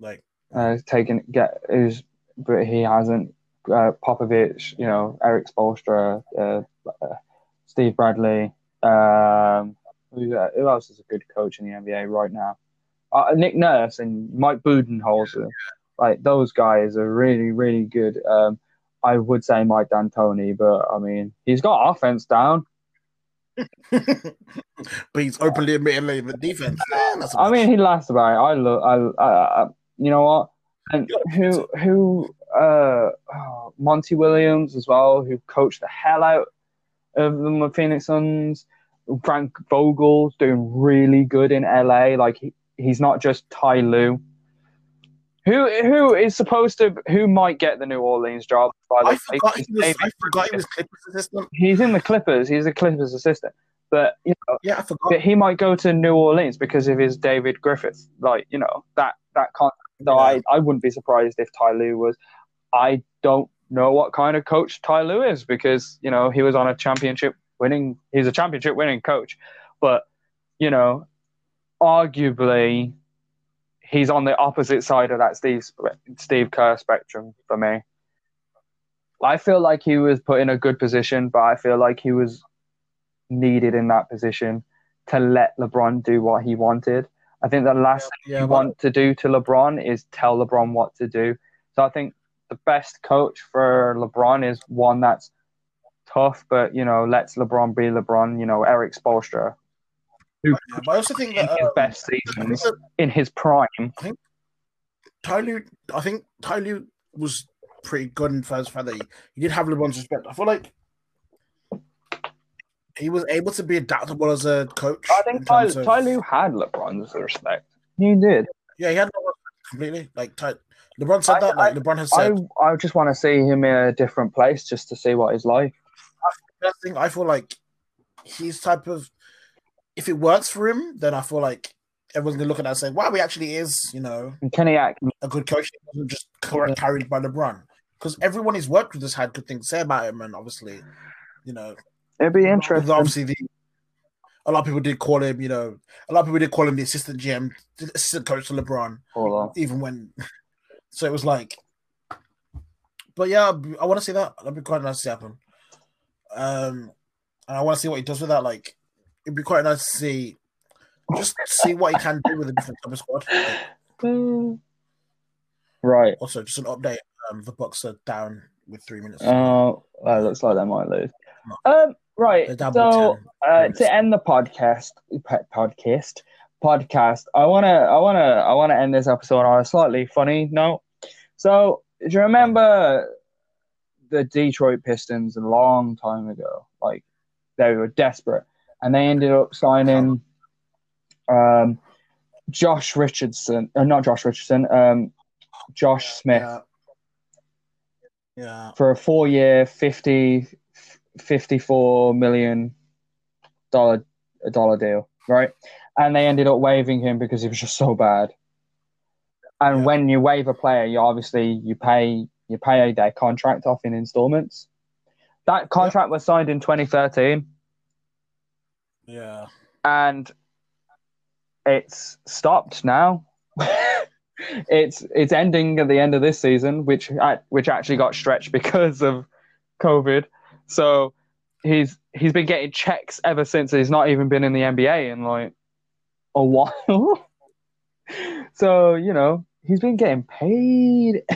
Like uh, taking get who's, but he hasn't. Uh, Popovich, you know, Erik Spoelstra, uh, uh, Steve Bradley. Um, who, uh, who, else is a good coach in the NBA right now? Uh, Nick Nurse and Mike Budenholzer. Like those guys are really, really good. Um, I would say Mike D'Antoni, but I mean, he's got offense down. but he's openly admitting the defense. I mean, he laughs about it. I look, I, I, I you know what? And who, who, uh, oh, Monty Williams as well, who coached the hell out of the Phoenix Suns. Frank Vogel's doing really good in LA. Like he, he's not just Ty Lue. Who who is supposed to who might get the New Orleans job? By the I, forgot he was, I forgot he was Clippers assistant. He's in the Clippers. He's a Clippers assistant. But you know, yeah, I forgot. he might go to New Orleans because of his David Griffith. Like you know that that concept. So yeah. I I wouldn't be surprised if Ty Lue was. I don't know what kind of coach Ty Lue is because you know he was on a championship winning. He's a championship winning coach, but you know, arguably he's on the opposite side of that Steve Steve Kerr spectrum for me. I feel like he was put in a good position, but I feel like he was needed in that position to let LeBron do what he wanted. I think the last yeah, thing you but... want to do to LeBron is tell LeBron what to do. So I think the best coach for LeBron is one that's tough, but you know, let's LeBron be LeBron. You know, Erik Spoelstra, who yeah, I also think that, his um, best seasons that, in his prime. I think Ty Lue, I think Ty Lue was pretty good in first fact that he, he did have LeBron's respect. I feel like he was able to be adaptable as a coach. I think Ty, of, Ty Lue had LeBron's respect. He did. Yeah, he had completely. Like Ty, LeBron said I, that. Like I, LeBron has said. I, I just want to see him in a different place just to see what he's like. I think I feel like he's type of if it works for him, then I feel like everyone's gonna look at that and say, "Wow, he actually is," you know, Kenny Atkins, a good coach. He wasn't just carried by LeBron because everyone he's worked with has had good things to say about him, and obviously, you know, it'd be interesting. Obviously, the, a lot of people did call him, you know, a lot of people did call him the assistant GM, the assistant coach to LeBron, even when. So it was like, but yeah, I want to see that. That'd be quite nice to happen. Um, and I want to see what he does with that. Like, it'd be quite nice to see, just see what he can do with a different type of squad. Like, right. also, just an update. Um, the Bucks are down with three minutes. Oh, well, looks like they might lose. Um, right. They're down by So uh, to end the podcast, podcast, podcast, I wanna, I wanna, I wanna end this episode on a slightly funny note. So, do you remember the Detroit Pistons a long time ago? Like they were desperate, and they ended up signing um, Josh Richardson, uh, not Josh Richardson, um, Josh Smith Yeah. Yeah. for a four year 50 54 million dollar a dollar deal right and they ended up waiving him because he was just so bad and Yeah. when you waive a player you obviously you pay you pay their contract off in installments that contract was signed in 2013 Yeah. and it's stopped now. it's it's ending at the end of this season, which which actually got stretched because of COVID. So he's he's been getting checks ever since. He's not even been in the NBA in like a while. so you know he's been getting paid.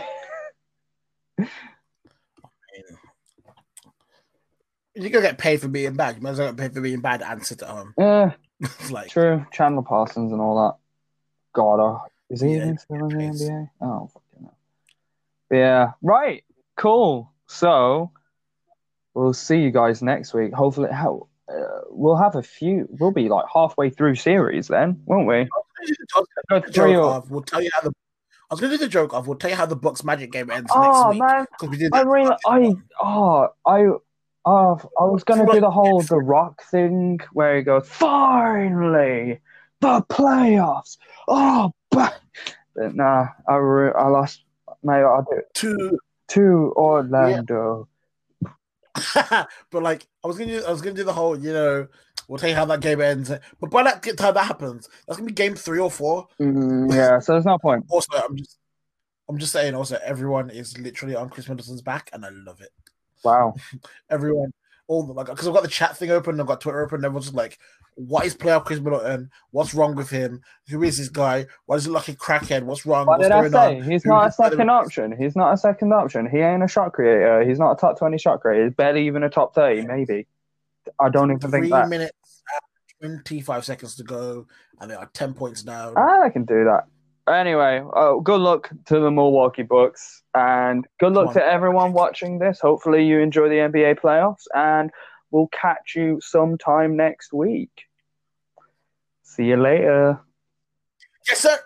You're gonna get paid for being bad. You might as well get paid for being bad and sit at home. yeah, It's like true. Chandler Parsons and all that. God, oh, is he Yeah, even still in the. NBA? Oh, fucking hell. Yeah, right. Cool. So we'll see you guys next week. Hopefully, how uh, we'll have a few. We'll be like halfway through series then, won't we? I was Go gonna do the three joke or- of, we'll tell you how the. I was gonna do the joke of. We'll tell you how the Bucks Magic game ends Oh next week because we did. I really, I, oh, I, oh, I was gonna do the whole the Rock thing where he goes, finally, the playoffs. Oh, but, but nah, I, re- I lost. Maybe I'll do it Two, to Orlando. but like I was gonna, do, I was gonna do the whole. You know, We'll tell you how that game ends. But by that time that happens, that's gonna be game three or 4 mm, yeah, so there's no point. also, I'm just I'm just saying also everyone is literally on Khris Middleton's back and I love it. Wow. everyone all the like because I've got the chat thing open, I've got Twitter open, everyone's just like, what is playoff Khris Middleton? What's wrong with him? Who is this guy? Why is he like a crackhead? What's wrong? What What's did I say? On? He's Who not a second option. He's not a second option. He ain't a shot creator. He's not a top 20 shot creator. He's barely even a top 30, maybe. I don't even Three think that. Minute, 25 seconds to go, and they are 10 points down. Ah, I can do that. Anyway, oh, good luck to the Milwaukee Bucks, and good luck to everyone watching this. Hopefully, you enjoy the NBA playoffs, and we'll catch you sometime next week. See you later. Yes, sir.